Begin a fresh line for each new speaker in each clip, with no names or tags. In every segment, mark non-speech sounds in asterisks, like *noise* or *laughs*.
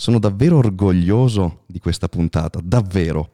Sono davvero orgoglioso di questa puntata, davvero.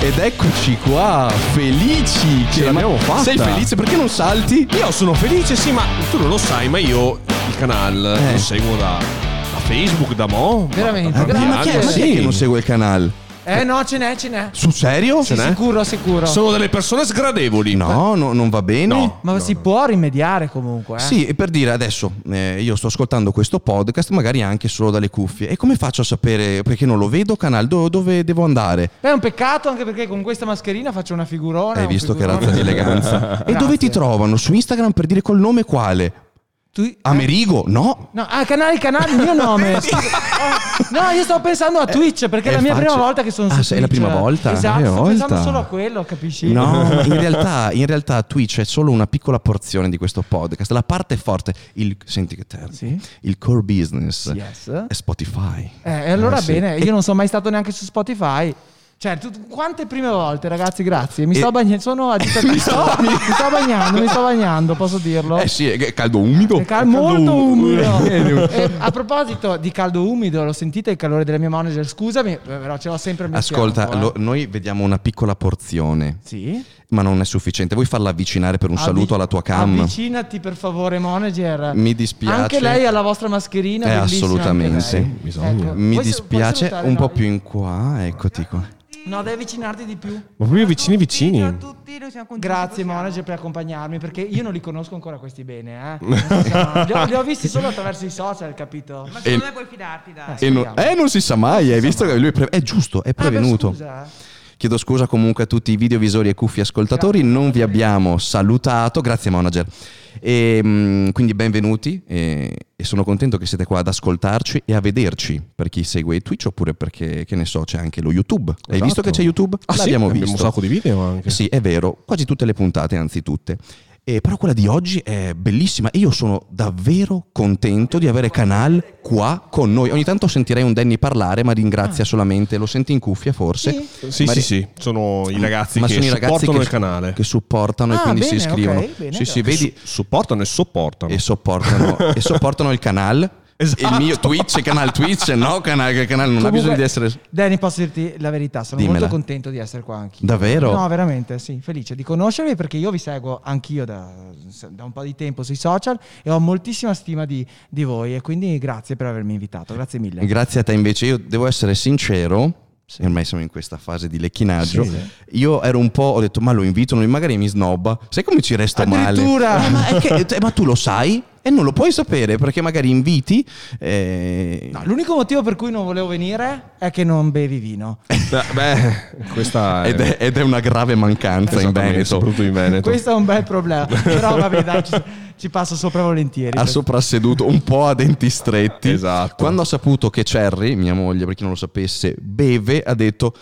Ed eccoci qua, felici
Ce l'abbiamo fatta.
Sei felice perché non salti?
Io sono felice, sì, ma tu non lo sai, ma io il canale
Eh.
lo seguo da, da Facebook, da mo.
Veramente?
Ma,
Grazie.
ma chi è, ma chi è
sì.
che non segue il canale?
Eh no, ce n'è, ce n'è.
Sul serio?
Ce n'è?
Sicuro, sicuro.
Sono delle persone sgradevoli.
No, no, non va bene.
No.
Ma si può rimediare comunque. Eh?
Sì, e per dire adesso eh, io sto ascoltando questo podcast, magari anche solo dalle cuffie. E come faccio a sapere, perché non lo vedo, canale, do- dove devo andare?
Beh, È un peccato anche perché con questa mascherina faccio una figurona.
Hai
un
visto che
figurone.
razza di eleganza? *laughs* e
Grazie.
dove ti trovano? Su Instagram per dire col nome quale?
Tu- eh?
Amerigo? No.
No, ah, canale, canale, il mio nome. *laughs* Eh, no, io stavo pensando a Twitch perché è la mia
facile.
prima volta che sono
Ah,
su
sì, è la
Twitch.
prima volta?
Esatto,
Prima
sto pensando
volta.
solo a quello, capisci?
No, in *laughs* realtà, in realtà Twitch è solo una piccola porzione di questo podcast. La parte forte, il, senti che termine,
Sì.
il core business
Yes.
è Spotify.
Eh, e allora
Eh, sì.
bene, io non sono mai stato neanche su Spotify. Cioè, tu- quante prime volte, ragazzi, grazie. Mi sto bagnando, sono agitato. *laughs* mi, sto, mi sto bagnando, mi sto bagnando, posso dirlo?
Eh sì, è caldo umido.
È cal- molto umido. *laughs*
umido.
E a proposito di caldo umido, lo sentite il calore della mia manager? Scusami, eh, però ce l'ho sempre mio
Ascolta,
fianco, eh.
lo- noi vediamo una piccola porzione,
Sì.
ma non è sufficiente. Vuoi farla avvicinare per un saluto
Avvi-
alla tua cam?
Avvicinati per favore, manager.
Mi dispiace.
Anche lei ha la vostra mascherina.
Eh, assolutamente.
lei.
Bisogna.
Ecco,
Mi
puoi-
dispiace
puoi salutare,
un po' più in qua, eccoti qua.
No, devi avvicinarti di più.
Ma proprio vicini vicini.
Ciao a tutti, noi siamo contenti
Grazie manager per accompagnarmi perché io non li conosco ancora questi bene, eh. *laughs* Senso, li, ho, li ho visti solo attraverso i social, capito?
Ma
E-
secondo me puoi fidarti, dai.
Eh,
E non, eh, non si sa mai, hai visto che lui è, pre- è giusto, è
Ah, beh,
prevenuto.
scusa, eh.
Chiedo scusa comunque a tutti i videovisori e cuffi ascoltatori, non vi abbiamo salutato, grazie manager. E, mm, quindi benvenuti e, e sono contento che siete qua ad ascoltarci e a vederci per chi segue Twitch oppure perché, che ne so, c'è anche lo YouTube. Hai
Esatto.
visto che c'è YouTube?
Ah, sì?
L'abbiamo
Abbiamo
visto.
un sacco di video anche.
Sì, è vero, quasi tutte le puntate, anzi tutte. E però quella di oggi è bellissima e io sono davvero contento di avere Canal qua con noi. Ogni tanto sentirei un Danny parlare, ma ringrazia solamente, lo senti in cuffia forse?
Sì.
Sì,
Ma-
sì, sì. Sono i ragazzi
ma
che
sono i ragazzi
supportano
che,
il canale.
che supportano e
Ah,
quindi si
bene,
iscrivono.
ok, bene,
sì, sì, vedi
Su- supportano e sopportano.
e sopportano, e sopportano il canal.
Esatto.
Il mio Twitch, il canale Twitch, no, canale, canale non ha
Comunque,
bisogno di essere
Danny, posso dirti la verità, sono
Dimmela.
molto contento di essere qua anch'io.
Davvero?
No, veramente, sì, felice di conoscervi perché io vi seguo anch'io da, da un po' di tempo sui social e ho moltissima stima di, di voi e quindi grazie per avermi invitato, grazie mille.
Grazie a te invece, io devo essere sincero, e ormai siamo in questa fase di lecchinaggio,
Sì.
io ero un po', ho detto ma lo invitano, magari mi snobba, sai come ci resto male?
Addirittura?
Eh, ma, che- eh, ma tu lo sai e non lo puoi sapere perché magari inviti... eh,
No, l'unico motivo per cui non volevo venire è che non bevi vino.
Beh, questa è,
ed, è, ed è una grave mancanza in Veneto.
soprattutto in Veneto.
Questo è un bel problema, *laughs* però vabbè dai, ci, ci passo sopra volentieri.
ha soprasseduto un po' a denti stretti.
Esatto.
Quando ha saputo che Cherry, mia moglie, per chi non lo sapesse, beve, ha detto: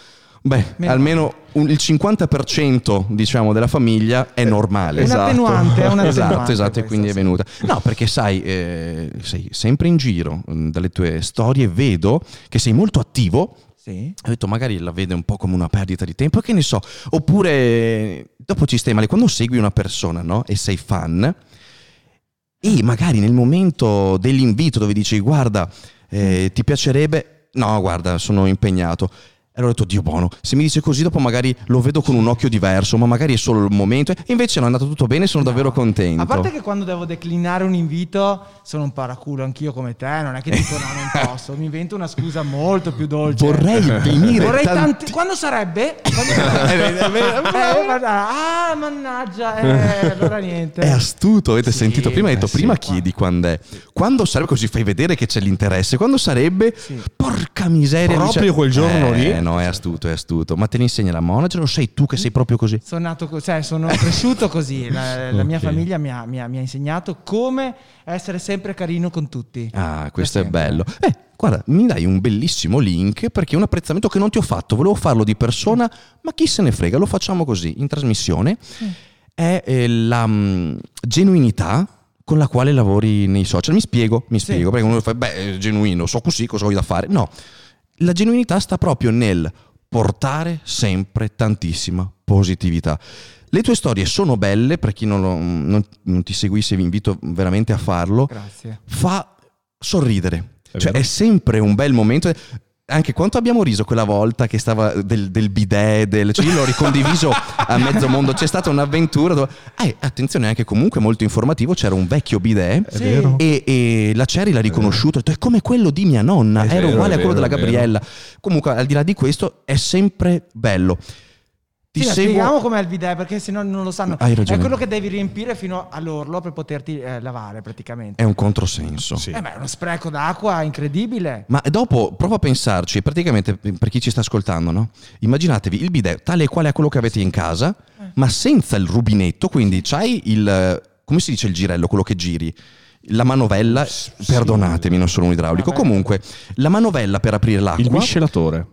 Beh,
Meno
almeno un- il 50% diciamo della famiglia è normale.
Un attenuante, è un *laughs*
esatto,
attenuante
esatto, e
questo,
quindi è venuta. No, perché sai, eh, sei sempre in giro, mh, dalle tue storie vedo che sei molto attivo.
Sì.
Ho detto, magari la vede un po' come una perdita di tempo, che ne so. Oppure, dopo ci stai male, quando segui una persona, no? E sei fan, e magari nel momento dell'invito dove dici, guarda, eh, ti piacerebbe... No, guarda, sono impegnato. E allora ho detto, Dio buono, se mi dice così dopo magari lo vedo con un occhio diverso, ma magari è solo il momento. E invece no, è andato tutto bene, sono davvero contento.
A parte che quando devo declinare un invito sono un paraculo anchio come te, non è che dico no, non *laughs* posso, mi invento una scusa molto più dolce.
Vorrei venire
Vorrei
tanti-
tanti... Quando sarebbe? Quando sarebbe? *laughs* Eh, guarda, ah, mannaggia, eh, allora niente.
È astuto, avete
Sì,
sentito? Prima hai detto,
eh, sì,
prima
qua.
chiedi quando è. Quando sarebbe così fai vedere che c'è l'interesse. Quando sarebbe, porca miseria.
Proprio
dice-
quel giorno
Eh,
lì?
No, è astuto, è astuto. Ma te ne insegna la manager o sei tu che sei proprio così?
Sono nato cioè sono cresciuto così. La, la mia
Ok.
famiglia mi ha, mi ha- mi ha insegnato come essere sempre carino con tutti.
Ah, questo è bello. Eh, guarda, mi dai un bellissimo link perché è un apprezzamento che non ti ho fatto. Volevo farlo di persona, ma chi se ne frega, lo facciamo così, in trasmissione. È eh, la mm, genuinità con la quale lavori nei social. Mi spiego, mi
Sì.
spiego, perché uno fa, beh, genuino, so così, cosa voglio da fare? No, la genuinità sta proprio nel portare sempre tantissima positività. Le tue storie sono belle, per chi non, lo- non- non ti seguisse vi invito veramente a farlo,
Grazie.
fa sorridere.
È
cioè
vero.
è sempre un bel momento. Anche quanto abbiamo riso quella volta che stava del, del bidet, del, cioè io l'ho ricondiviso *laughs* a mezzo mondo, c'è stata un'avventura dove, eh, attenzione anche comunque molto informativo, c'era un vecchio bidet
Sì.
vero.
e, e la Cherry l'ha riconosciuto, ha detto è come quello di mia nonna,
È
era
vero,
uguale a quello
vero,
della. Gabriella. Comunque al di là di questo è sempre bello. Ti
Sì,
seguo-
spieghiamo com'è il bidet perché se no non lo sanno.
Hai ragione.
È quello che devi riempire fino all'orlo per poterti eh, lavare praticamente.
È un controsenso.
Sì.
Eh, ma è uno spreco d'acqua incredibile.
Ma dopo prova a pensarci, praticamente per chi ci sta ascoltando, no? Immaginatevi il bidet tale e quale a quello che avete in casa, ma senza il rubinetto, quindi c'hai il come si dice il girello, quello che giri? La manovella, perdonatemi, non sono un idraulico.
Vabbè.
Comunque, la manovella per aprire l'acqua.
Il miscelatore.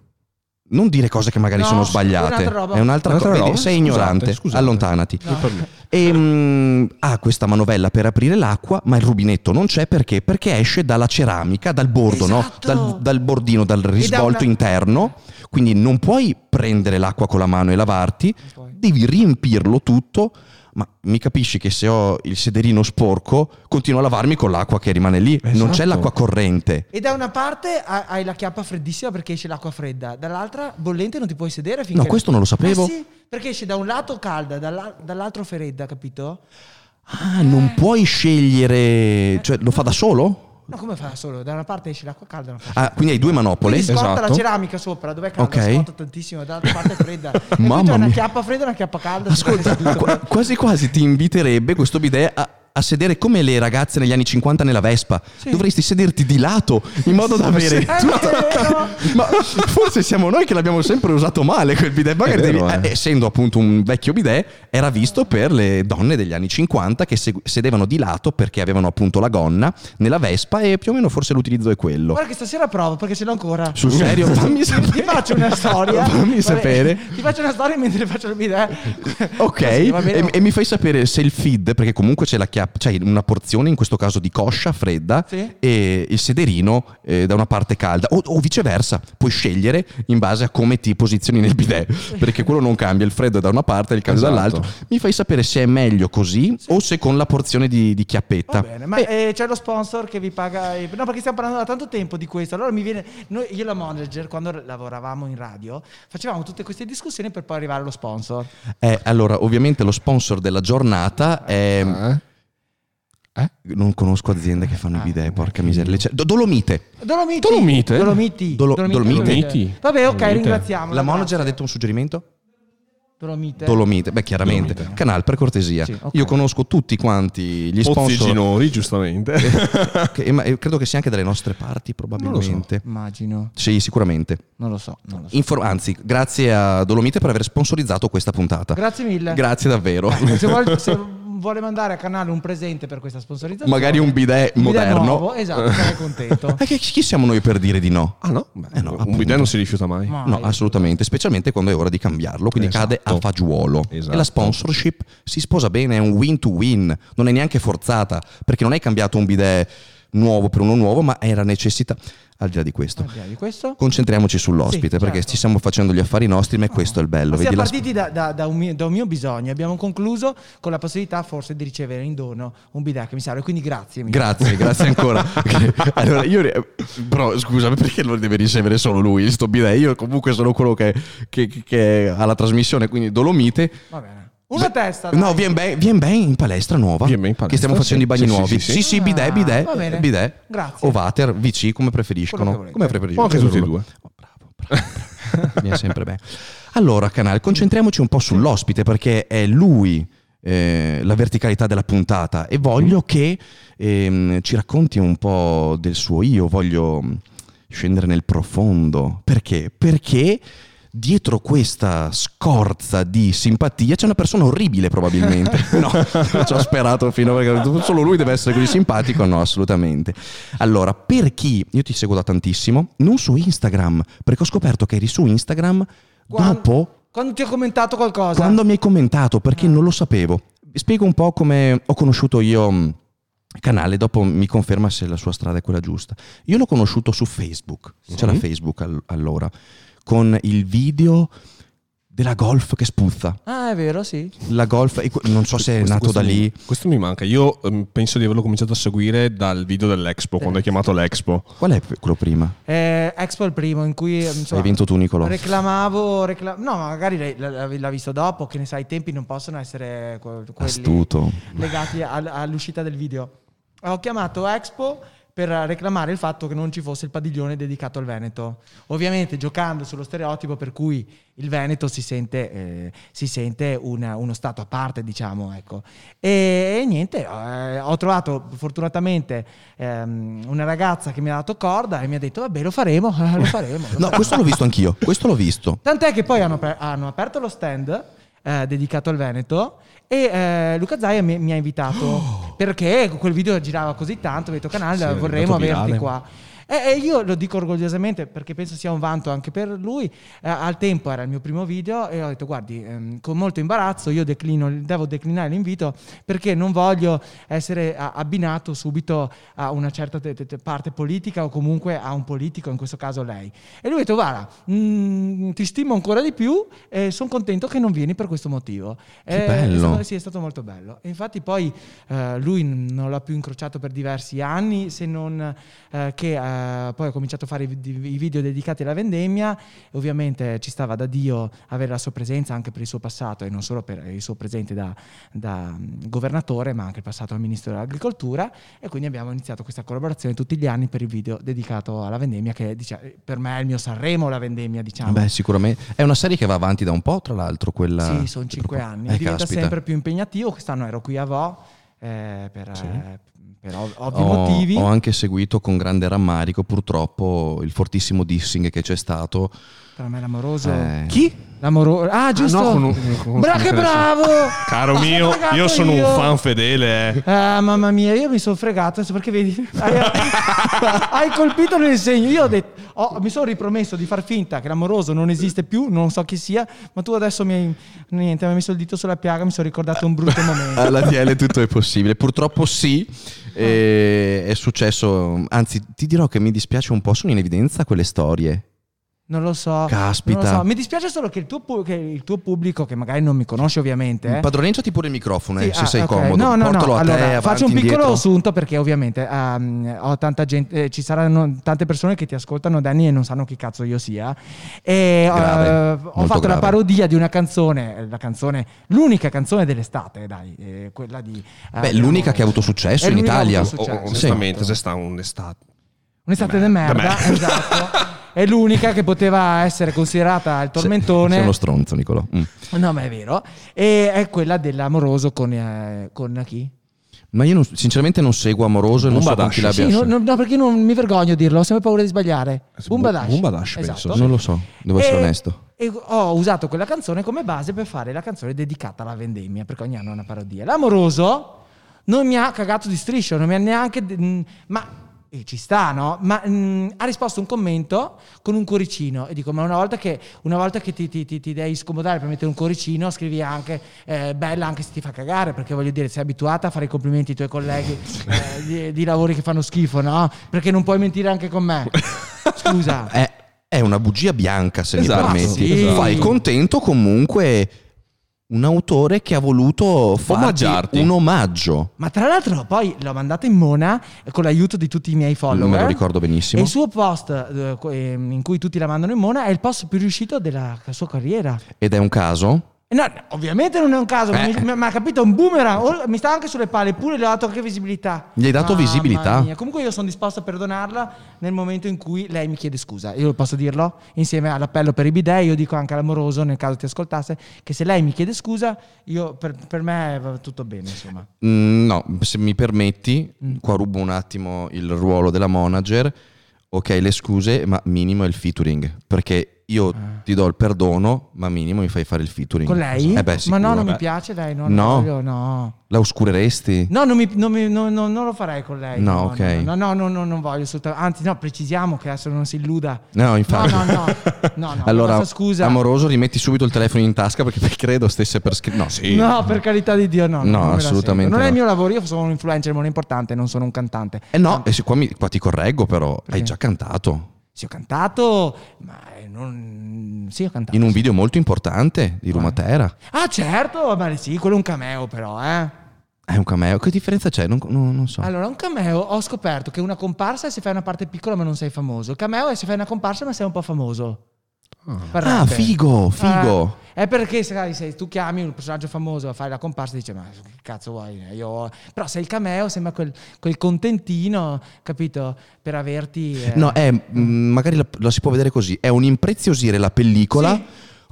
Non dire cose che magari
No,
sono
è
sbagliate.
un'altra roba.
È un'altra
Un'altra
cosa. Sei
Scusate,
ignorante.
scusate.
Allontanati.
Non per me.
E, mm, ha questa manovella per aprire l'acqua, ma il rubinetto non c'è perché? Perché esce dalla ceramica, dal bordo, no?
Esatto.
dal, dal bordino, dal risvolto
una-
interno. Quindi non puoi prendere l'acqua con la mano e lavarti, devi riempirlo tutto. Ma mi capisci che se ho il sederino sporco, continuo a lavarmi con l'acqua che rimane lì. Non c'è
Esatto.
l'acqua corrente.
E da una parte ha- hai la chiappa freddissima perché esce l'acqua fredda, dall'altra bollente non ti puoi sedere finché...
No, questo non lo sapevo.
Eh sì, perché esce da un lato calda, dalla- dall'altro fredda, capito?
Ah, non puoi scegliere. Cioè, lo fa da solo?
No, come fa solo? Da una parte esce l'acqua calda.
Ah, quindi hai due manopole.
Quindi scotta
Esatto.
la ceramica sopra, dove è calda,
Ok.
scotta tantissimo, dall'altra parte è fredda. *laughs*
Mamma
una
mia.
chiappa fredda e una chiappa calda.
Ascolta, *laughs* qua- quasi quasi ti inviterebbe questo bidet a, a sedere come le ragazze negli anni 50 nella Vespa. Dovresti sederti di lato in modo da avere
È
tutto-
vero!
Ma forse siamo noi che l'abbiamo sempre usato male quel bidet. Magari
vero,
devi-
eh.
eh, essendo appunto un vecchio bidet, era visto per le donne degli anni 50 che segu- sedevano di lato perché avevano appunto la gonna nella Vespa e più o meno forse l'utilizzo è quello.
Guarda che stasera provo perché ce l'ho ancora.
Sul serio, fammi
Ti
sapere.
faccio una storia. *laughs*
Fammi sapere.
Ti faccio una storia mentre faccio il bidet.
Ok,
Così,
e, e mi fai sapere se il feed, perché comunque c'è la chiappa, c'è una porzione in questo caso di coscia fredda
Sì.
e il sederino eh, da una parte calda, o, o viceversa, puoi scegliere in base a come ti posizioni nel bidet, perché quello non cambia, il freddo è da una parte e il caldo
Esatto.
dall'altra. Mi fai sapere se è meglio così o se con la porzione di, di chiappetta.
Va bene, ma eh, c'è lo sponsor che vi paga. i- No, perché stiamo parlando da tanto tempo di questo. Allora mi viene. Noi, io e la manager, quando lavoravamo in radio, facevamo tutte queste discussioni per poi arrivare allo sponsor.
Eh, allora, ovviamente lo sponsor della giornata è...
Eh? Eh?
Non conosco aziende che fanno i bidet, porca miseria. C'è- Do- Dolomite.
Dolomiti.
Dolomite?
Dolomiti.
Dolo-
Dolomiti.
Dolomiti.
Vabbè, ok,
Dolomite.
ringraziamo.
La manager ha detto un suggerimento?
Dolomite.
Dolomite, beh chiaramente,
Dolomite.
Canal per cortesia.
Sì, ok.
Io conosco tutti quanti gli
Pozzi
sponsor,
Ginori, giustamente. *laughs*
che- ma credo che sia anche dalle nostre parti probabilmente.
Immagino.
Sì, sicuramente.
Non lo so. Non lo so.
Infor- anzi, grazie a Dolomite per aver sponsorizzato questa puntata.
Grazie mille.
Grazie davvero.
Se, vuole, *laughs* se vuole mandare a canale un presente per questa sponsorizzazione,
Magari un bidet
un bidet
moderno.
nuovo, esatto, sarei contento. *laughs*
Eh, che- chi siamo noi per dire di no?
ah no? Beh,
Eh no,
un
appunto.
bidet non si rifiuta mai.
Ma-
No,
Mai.
assolutamente, specialmente quando è ora di cambiarlo, quindi
Esatto.
cade a fagiolo.
Esatto.
E la sponsorship si sposa bene, è un win to win, non è neanche forzata, perché non hai cambiato un bidet nuovo per uno nuovo, ma era necessità. Al di là di questo,
là di questo?
concentriamoci sull'ospite,
Sì,
perché
certo.
ci stiamo facendo gli affari nostri, ma questo è il bello.
Ma siamo partiti da, da- da un mio, da un mio bisogno, abbiamo concluso con la possibilità forse di ricevere in dono un bidet che mi serve, quindi grazie. mille.
Grazie, grazie ancora. *laughs* allora, io, però scusami, perché lo deve ricevere solo lui, sto bidet? Io comunque sono quello che, che- che ha la trasmissione, quindi Dolomite.
Va bene. Una testa. dai.
No, viene ben, vien ben in palestra nuova.
Vien ben in palestra,
Che stiamo facendo
sì.
i bagni
Sì,
nuovi.
sì,
Sì,
sì.
sì, bidet,
Ah,
bidet.
va bene.
bidet.
Grazie.
O water, VC, come preferiscono. Come preferiscono.
O anche tutti e due.
Oh, bravo, bravo. Viene sempre bene. Allora, canale, concentriamoci un po' sull'ospite perché è lui eh, la verticalità della puntata e voglio che ehm, ci racconti un po' del suo io, voglio mm, scendere nel profondo. Perché? Perché dietro questa scorza di simpatia c'è una persona orribile probabilmente. *laughs* No, ci ho sperato fino a perché solo lui deve essere così simpatico. No, assolutamente. Allora, per chi io ti seguo da tantissimo, non su Instagram, perché ho scoperto che eri su Instagram
Quando-
dopo
Quando ti ho commentato qualcosa.
quando mi hai commentato, perché non lo sapevo. Spiego un po' come ho conosciuto io mh, Canale, dopo mi conferma se la sua strada è quella giusta. Io l'ho conosciuto su Facebook, c'era Facebook all- allora, con il video della golf che spuzza.
Ah, è vero, sì.
La golf, non so se è
Questo-
nato
questo
da
mi-
lì.
questo mi manca. Io ehm, penso di averlo cominciato a seguire dal video dell'Expo, quando hai chiamato l'Expo.
Qual è quello prima?
Eh, Expo è il primo in cui... eh, insomma,
Hai vinto tu, Nicolo.
Reclamavo, recla- no, ma magari l'hai- l'ha, visto dopo, che ne sai, i tempi non possono essere que- quelli
Astuto.
legati al- all'uscita del video. Ho chiamato Expo per reclamare il fatto che non ci fosse il padiglione dedicato al Veneto. Ovviamente giocando sullo stereotipo per cui il Veneto si sente, eh, si sente una- uno stato a parte, diciamo. Ecco. E, e niente, eh, ho trovato fortunatamente ehm, una ragazza che mi ha dato corda e mi ha detto, vabbè, lo faremo, *laughs* lo faremo. lo
No,
faremo."
questo l'ho visto anch'io. Questo l'ho visto.
Tant'è che poi hanno, hanno aperto lo stand eh, dedicato al Veneto e eh, Luca Zaia mi, mi ha invitato *gasps* perché quel video girava così tanto, ho detto canale,
Sì,
vorremmo averti
virale.
qua. E, io lo dico orgogliosamente perché penso sia un vanto anche per lui. Eh, al tempo era il mio primo video e ho detto guardi, ehm, con molto imbarazzo io declino, devo declinare l'invito perché non voglio essere a- abbinato subito a una certa te- te- te- parte politica o comunque a un politico, in questo caso lei. E lui ha detto guarda, mm, ti stimo ancora di più e sono contento che non vieni per questo motivo.
Che
Eh,
bello.
È stato, sì, è stato molto bello. E infatti poi eh, lui non l'ha più incrociato per diversi anni, se non eh, che eh, poi ha cominciato a fare i, i video dedicati alla vendemmia. E ovviamente ci stava da Dio avere la sua presenza anche per il suo passato e non solo per il suo presente da, da, mm, governatore, ma anche il passato al ministro dell'agricoltura. E quindi abbiamo iniziato questa collaborazione tutti gli anni per il video dedicato alla vendemmia, che dice, per me è il mio Sanremo la vendemmia, diciamo.
Beh, sicuramente. È una serie che va avanti da un po', tra l'altro, quella...
Sì, sono cinque anni.
Eh,
Diventa
caspita.
sempre più impegnativo. Quest'anno ero qui a Vo eh, per, eh, per ov- ovvi
Ho,
motivi.
ho anche seguito con grande rammarico, purtroppo, il fortissimo dissing che c'è stato.
Per me l'amoroso.
Eh,
Chi?
L'amoroso. Ah, giusto.
no, con un- con
Bra- che bravo!
Caro
Mi
mio, io sono
io.
un fan fedele. eh.
Ah, mamma mia, io mi sono fregato adesso perché vedi, *laughs* hai, hai colpito nel segno. Io ho detto, ho- mi sono ripromesso di far finta che l'amoroso non esiste più, non so chi sia, ma tu adesso mi hai, niente, mi hai messo il dito sulla piaga, mi sono ricordato un brutto momento. *laughs*
Alla DL tutto è possibile. Purtroppo sì, e è successo. Anzi, ti dirò che mi dispiace un po', sono in evidenza quelle storie.
Non lo so.
Caspita.
non lo so. Mi dispiace solo che il, tuo, pu- che il tuo pubblico, che magari non mi conosce ovviamente, eh,
Padroneggiati pure il microfono, eh,
Sì,
se
ah,
sei
ok.
comodo.
No, no,
Portalo
no.
a te,
Allora,
avanti,
faccio un piccolo
indietro.
assunto perché ovviamente ehm, ho tanta gente, eh, ci saranno tante persone che ti ascoltano Danny e non sanno chi cazzo io sia. E
Grave,
eh, ho fatto la
grave.
parodia di una canzone, eh, la canzone, l'unica canzone dell'estate, dai, eh, quella di eh,
Beh, l'unica che ha avuto successo in Italia.
successo.
onestamente, se sta un'estate.
Un'estate
De
di
merda.
merda,
De merda. *laughs*
esatto. È l'unica che poteva essere considerata il tormentone.
Sei uno stronzo, Nicolò. Mm.
No, ma è vero. E è quella dell'amoroso con, eh, con chi?
Ma io non- sinceramente non seguo Amoroso e non so
Bombadash.
chi l'abbia.
Sì, no, no, no, perché io non mi vergogno a dirlo, ho sempre paura di sbagliare.
Eh,
Boomba Dash.
Boomba Dash,
Esatto.
penso,
Non lo so, devo essere
E-
onesto.
E ho usato quella canzone come base per fare la canzone dedicata alla vendemmia, perché ogni anno è una parodia. L'amoroso non mi ha cagato di striscio, non mi ha neanche... mm, ma e ci sta, no? Ma mm, ha risposto un commento con un cuoricino e dico, ma una volta che, una volta che ti, ti- ti- ti devi scomodare per mettere un cuoricino, scrivi anche eh, bella anche se ti fa cagare, perché voglio dire, sei abituata a fare i complimenti ai tuoi colleghi *laughs* eh, di, di lavori che fanno schifo, no? Perché non puoi mentire anche con me. Scusa.
È, *laughs* è una bugia bianca, se
Esatto,
mi permetti.
sì.
Fai contento comunque un autore che ha voluto farti
Omaggiarti.
un omaggio.
Ma tra l'altro poi l'ho mandata in mona eh, con l'aiuto di tutti i miei follower.
Me lo ricordo
E
benissimo.
il suo post eh, ehm, in cui tutti la mandano in mona è il post più riuscito della sua carriera.
Ed è un caso?
E No, ovviamente non è un caso,
Eh.
mi- ma ha capito, è un boomerang, mi sta anche sulle palle, eppure le ho dato anche visibilità.
Gli hai dato
Mamma
visibilità?
mia. Comunque io sono disposto a perdonarla nel momento in cui lei mi chiede scusa. Io posso dirlo? Insieme all'appello per i bidet, io dico anche all'amoroso, nel caso ti ascoltasse, che se lei mi chiede scusa, io, per, per me va tutto bene, insomma.
Mm, no, se mi permetti,
Mm.
qua rubo un attimo il ruolo della manager. Ok, le scuse, ma minimo è il featuring. Perché io ti do il perdono, ma minimo mi fai fare il featuring.
Con lei?
Eh beh,
ma no, non mi piace, dai, no.
No.
No, voglio- no.
La oscureresti?
No, non, mi- non mi- non- non- non lo farei con lei.
No, ok.
No, no, no, no, non voglio assolutamente. Anzi, no, precisiamo che adesso non si illuda.
No, infatti.
No, no, no. *laughs* no, no
allora,
scusa.
amoroso, rimetti subito il telefono in tasca perché credo stesse per scrivere. No, sì.
No, per carità di Dio, no.
No,
non
assolutamente.
Non è il
no.
mio lavoro, io sono un influencer, non è importante, non sono un cantante.
Eh no, e se qua, mi- qua ti correggo però, hai
Perché?
già cantato.
Sì, ho cantato, ma eh, non... Sì, ho cantato.
In un video molto importante di Rumatera.
Ah, certo, ma sì, quello è un cameo però, eh.
È un cameo. Che differenza c'è? Non, non- non so.
Allora, un cameo ho scoperto che una comparsa è se fai una parte piccola ma non sei famoso. Il cameo è se fai una comparsa ma sei un po' famoso.
Ah,
Parrante.
figo, figo.
Eh, è perché se, sai, se tu chiami un personaggio famoso fai la comparsa dice ma che cazzo vuoi? Io... Però se il cameo sembra quel, quel contentino, capito? Per averti... eh.
No, è, mh, magari la, la si può vedere così. È un impreziosire la pellicola
Sì.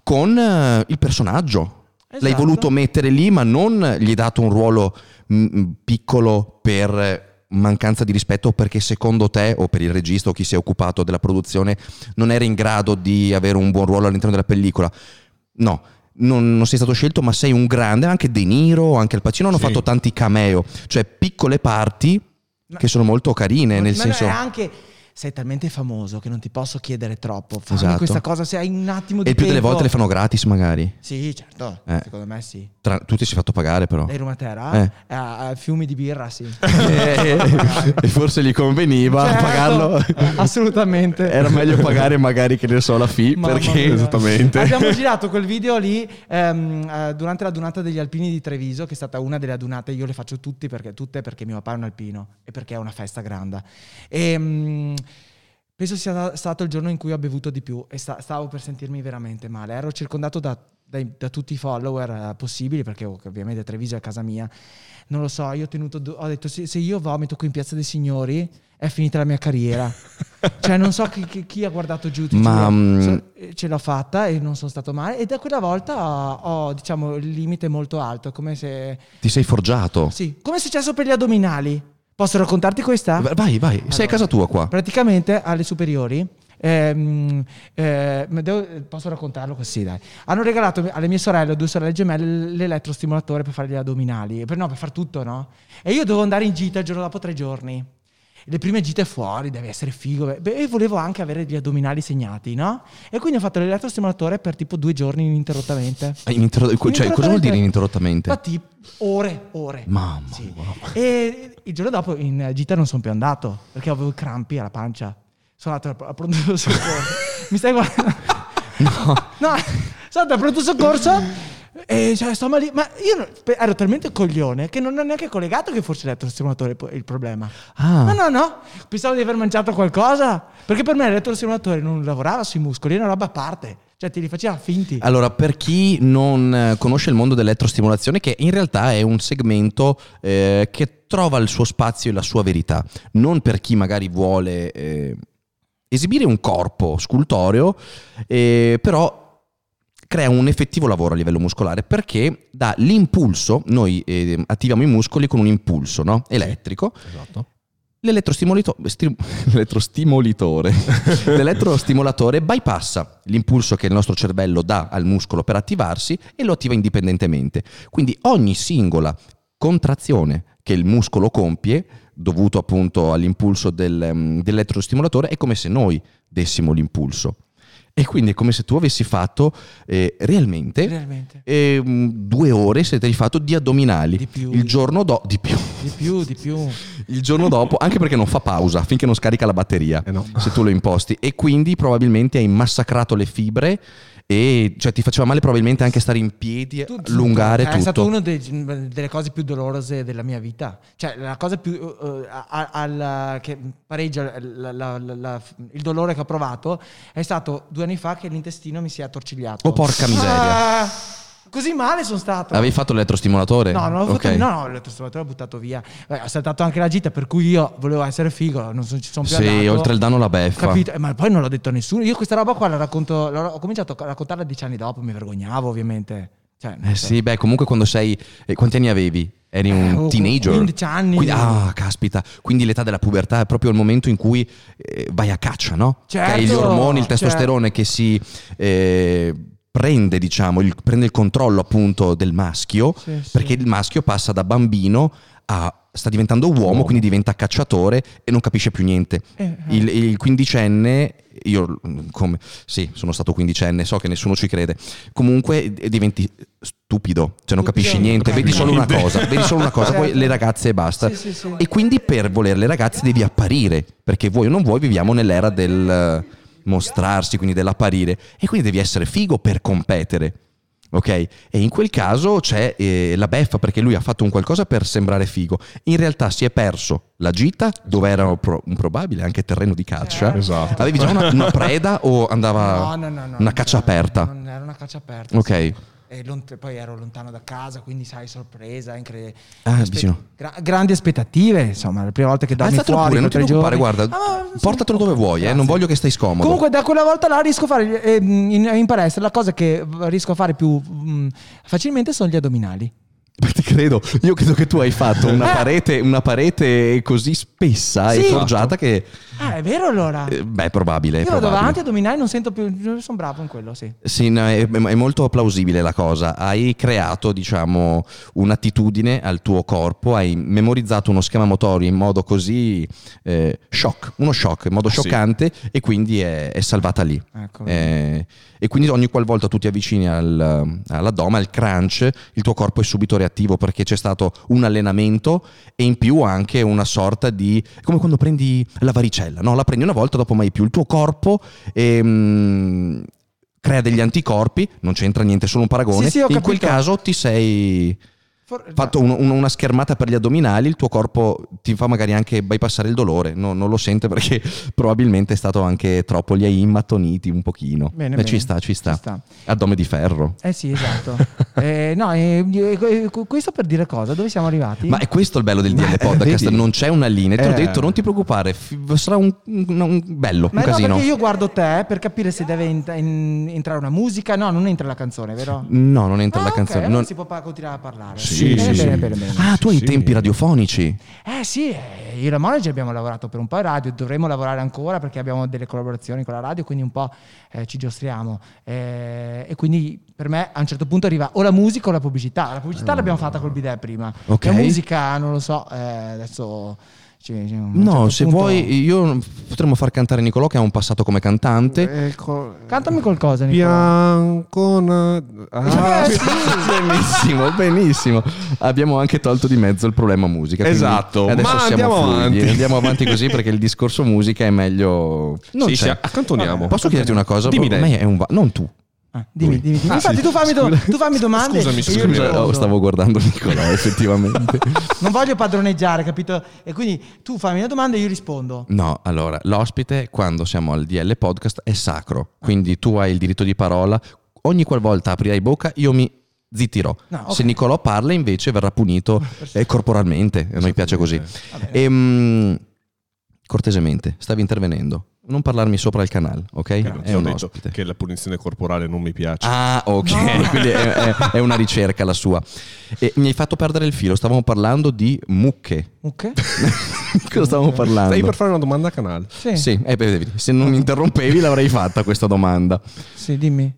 con eh, il personaggio. L'hai
Esatto.
voluto mettere lì, ma non gli hai dato un ruolo mh, piccolo per eh, mancanza di rispetto o perché secondo te o per il regista o chi si è occupato della produzione non era in grado di avere un buon ruolo all'interno della pellicola. No, non, non sei stato scelto, ma sei un grande. Anche De Niro, anche Al Pacino hanno
Sì.
fatto tanti cameo, cioè piccole parti
Ma-
che sono molto carine, nel senso...
anche... Sei talmente famoso che non ti posso chiedere troppo. Fammi
Esatto.
questa cosa se hai un attimo di
E il più delle volte le fanno gratis, magari.
Sì, certo.
Eh.
Secondo me sì.
Tra, tu ti sei fatto pagare, però.
Lei Rumatera?
Eh.
Eh, a fiumi di birra, sì. *laughs*
e forse gli conveniva
Certo,
pagarlo.
Assolutamente.
Era meglio pagare, magari, che ne so, la fee.
Mamma
perché.
Esattamente.
Abbiamo girato quel video lì ehm, eh, durante la dunata degli alpini di Treviso, che è stata una delle adunate, io le faccio tutti perché, tutte perché mio papà è un alpino e perché è una festa grande. E, mm, penso sia stato il giorno in cui ho bevuto di più e sta- stavo per sentirmi veramente male. Ero circondato da, dai- da tutti i follower eh, possibili, perché oh, ovviamente Treviso è casa mia. Non lo so, io ho tenuto, ho detto se, se io vomito qui in Piazza dei Signori è finita la mia carriera. *laughs* cioè non so chi, chi- chi ha guardato giù,
Ma,
giuro.
mm,
eh, ce l'ho fatta e non sono stato male e da quella volta ho, ho, diciamo il limite molto alto, come se
ti sei forgiato.
sì, come è successo per gli addominali. Posso raccontarti questa?
Vai, vai, sei a
Allora,
casa tua qua.
Praticamente alle superiori, ehm, eh, ma devo- posso raccontarlo così, dai. Hanno regalato alle mie sorelle, due sorelle gemelle, l'elettrostimolatore per fare gli addominali, per, no, per far tutto, no? E io dovevo andare in gita il giorno dopo tre giorni. Le prime gite fuori, deve essere figo. Beh, E volevo anche avere gli addominali segnati, no? E quindi ho fatto l'elettrostimolatore per tipo due giorni ininterrottamente.
Ininterro- cioè, cosa vuol dire ininterrottamente?
Infatti, ore, ore.
Mamma,
Sì.
mamma.
E il giorno dopo in gita non sono più andato perché avevo i crampi alla pancia. Sono andato al pronto soccorso. *laughs* Mi stai guardando?
No.
No, sono andato al pronto soccorso e cioè, sto malì. Ma io ero talmente coglione che non ho neanche collegato che fosse l'elettrostimolatore il problema.
Ah.
No, no, no. Pensavo di aver mangiato qualcosa. Perché per me l'elettrostimolatore non lavorava sui muscoli, è una roba a parte. Cioè, ti li faceva finti.
Allora, per chi non eh, conosce il mondo dell'elettrostimolazione, che in realtà è un segmento eh, che trova il suo spazio e la sua verità, non per chi magari vuole eh, esibire un corpo scultoreo, eh, però crea un effettivo lavoro a livello muscolare perché dà l'impulso, noi eh, attiviamo i muscoli con un impulso no? elettrico,
Esatto.
L'elettrostimolito- sti- *laughs* l'elettrostimolitore. *laughs* L'elettrostimolatore bypassa l'impulso che il nostro cervello dà al muscolo per attivarsi e lo attiva indipendentemente. Quindi ogni singola contrazione che il muscolo compie, dovuto appunto all'impulso del, ehm, dell'elettrostimolatore, è come se noi dessimo l'impulso. E quindi è come se tu avessi fatto eh, realmente
Realmente.
ehm, due ore se hai fatto di addominali.
Di più.
Il giorno dopo, di più.
Di più, di più.
Il giorno dopo, anche perché non fa pausa finché non scarica la batteria,
Eh no.
se tu lo imposti. E quindi probabilmente hai massacrato le fibre e cioè, ti faceva male probabilmente anche stare in piedi,
Tutto.
allungare
È stato
tutto.
una delle cose più dolorose della mia vita. Cioè, la cosa più eh, a- al- che pareggia la- la- la- la- il dolore che ho provato è stato due anni fa che l'intestino mi si è attorcigliato.
Oh, porca miseria.
Ah, così male sono stato.
Avevi fatto l'elettrostimolatore?
No, non ho
Ok.
fatto, no, no, l'elettrostimolatore l'ho buttato via. Eh, ho saltato anche la gita, per cui io volevo essere figo, non so- ci sono più
Sì,
andato.
oltre il danno la beffa.
Capito? Eh, Ma poi non l'ho detto a nessuno. Io questa roba qua la racconto, la- ho cominciato a raccontarla dieci anni dopo, mi vergognavo ovviamente. Cioè,
Eh
so.
sì, beh, comunque quando sei... eh, quanti anni avevi? Eri un
Eh, oh,
teenager?
15 anni.
Quindi- ah, caspita. Quindi l'età della pubertà è proprio il momento in cui eh, vai a caccia, no?
Certo,
hai gli ormoni, il
certo.
testosterone che si eh, prende, diciamo, il, prende il controllo appunto del maschio,
Sì, sì.
perché il maschio passa da bambino a sta diventando uomo,
Uomo.
quindi diventa cacciatore e non capisce più niente.
Eh, eh.
Il, il quindicenne, io come, sì, sono stato quindicenne, so che nessuno ci crede. Comunque eh, diventi stupido, cioè non
Stupido,
capisci niente, vedi solo una cosa, vedi solo una cosa, poi
Certo.
le ragazze e basta.
Sì, sì, sì.
E quindi per volere le ragazze devi apparire, perché vuoi o non vuoi viviamo nell'era del eh, mostrarsi, quindi dell'apparire. E quindi devi essere figo per competere. Ok? E in quel caso c'è eh, la beffa perché lui ha fatto un qualcosa per sembrare figo. In realtà si è perso la gita, dove era pro- un probabile anche terreno di caccia.
Esatto.
Avevi già una, una preda o andava
No, no, no, no,
una caccia
no,
aperta?
Non era una caccia aperta.
Ok.
sì. Lont- poi ero lontano da casa, quindi sai, sorpresa, incredibile.
Ah, vicino.
grandi aspettative, insomma, la prima volta che dormi
Alzatelo
fuori
pure, non ti preoccupare, guarda,
Ah,
portatelo dove vuoi, eh, non voglio che stai scomodo.
Comunque da quella volta là riesco a fare eh, in, in palestra la cosa che riesco a fare più mm, facilmente sono gli addominali. *laughs*
Ti credo, io credo che tu hai fatto una
Eh.
parete, una parete così spessa e
Sì.
forgiata che...
Ah, è vero allora?
eh, Beh, è probabile. è
Io vado
probabile.
avanti addominali non sento più, sono bravo in quello, sì.
Sì, no, è, è molto plausibile la cosa. Hai creato, diciamo, un'attitudine al tuo corpo, hai memorizzato uno schema motorio in modo così eh, shock, uno shock, in modo
Sì.
scioccante e quindi è, è salvata lì.
Ecco.
Eh, e quindi ogni qualvolta tu ti avvicini al, all'addome, al crunch, il tuo corpo è subito reattivo perché c'è stato un allenamento e in più anche una sorta di... come quando prendi la varicella, no? La prendi una volta, dopo mai più. Il tuo corpo ehm, crea degli anticorpi, non c'entra niente, solo un paragone.
Sì, sì,
in quel caso ti sei
For-
fatto un- un- una schermata per gli addominali, il tuo corpo ti fa magari anche bypassare il dolore, no- non lo sente perché *laughs* probabilmente è stato anche troppo, li hai immattoniti un pochino.
Bene,
Beh,
bene.
ci sta, ci sta.
Ci sta.
Addome di ferro.
Eh sì, esatto. *laughs* Eh, no, eh, eh, questo per dire cosa? Dove siamo arrivati?
Ma è questo il bello del DL Podcast,
vedi?
non c'è una linea. Te l'ho
Eh.
detto, non ti preoccupare, fi- sarà un, un- bello,
Ma
un
no,
casino.
io guardo te per capire se deve ent- in- entrare una musica. No, non entra la canzone, vero?
No, non entra
Ah,
la
ok,
canzone. non-
si può continuare a parlare.
Sì,
bene,
sì,
bene,
sì.
bene, bene.
Ah, tu hai
Sì.
i tempi radiofonici.
Eh sì, eh, io e la Monaci abbiamo lavorato per un po' in radio, dovremmo lavorare ancora perché abbiamo delle collaborazioni con la radio, quindi un po' eh, ci giostriamo. Eh, e quindi per me a un certo punto arriva o la musica o la pubblicità. La pubblicità l'abbiamo fatta col bidet prima.
Ok.
La musica non lo so, eh, adesso... ci- ci- a un
No,
certo
se
punto-
vuoi, io potremmo far cantare Nicolò che ha un passato come cantante.
Ecco,
Cantami qualcosa, Nicola.
Bianco. na- *laughs* Ah,
Eh, sì.
benissimo, benissimo. Abbiamo anche tolto di mezzo il problema musica.
Esatto,
Adesso
ma
siamo
andiamo
fluidi.
avanti.
Andiamo avanti così perché il discorso musica è meglio. Non
sì,
c'è.
sì, accantoniamo.
Posso chiederti una cosa?
Dimmi
Ormai è un va- non tu.
Ah, dimmi, dimmi, dimmi.
Ah,
Infatti
sì.
tu, fammi do- tu fammi domande.
Scusami,
e
scusami.
Scusa, oh, stavo guardando Nicolò, *laughs* effettivamente.
Non voglio padroneggiare, capito? E quindi tu fammi una domanda e io rispondo.
No, allora, l'ospite quando siamo al DL podcast è sacro, quindi tu hai il diritto di parola, ogni qualvolta aprirai bocca io mi zittirò.
No, ok.
Se Nicolò parla invece verrà punito *laughs* eh, corporalmente, a noi piace così.
Va bene.
Ehm, cortesemente, stavi intervenendo, non parlarmi sopra il canale, ok?
Ti
È
ho
un
detto
ospite.
che la punizione corporale non mi piace.
Ah, ok,
No. *laughs*
quindi è, è- è una ricerca la sua. E mi hai fatto perdere il filo, stavamo parlando di mucche. Di *laughs* cosa stavamo parlando?
Stai per fare una domanda a canale.
Sì, sì,
Sì, eh, beh, se non mi interrompevi l'avrei fatta questa domanda.
dimmi.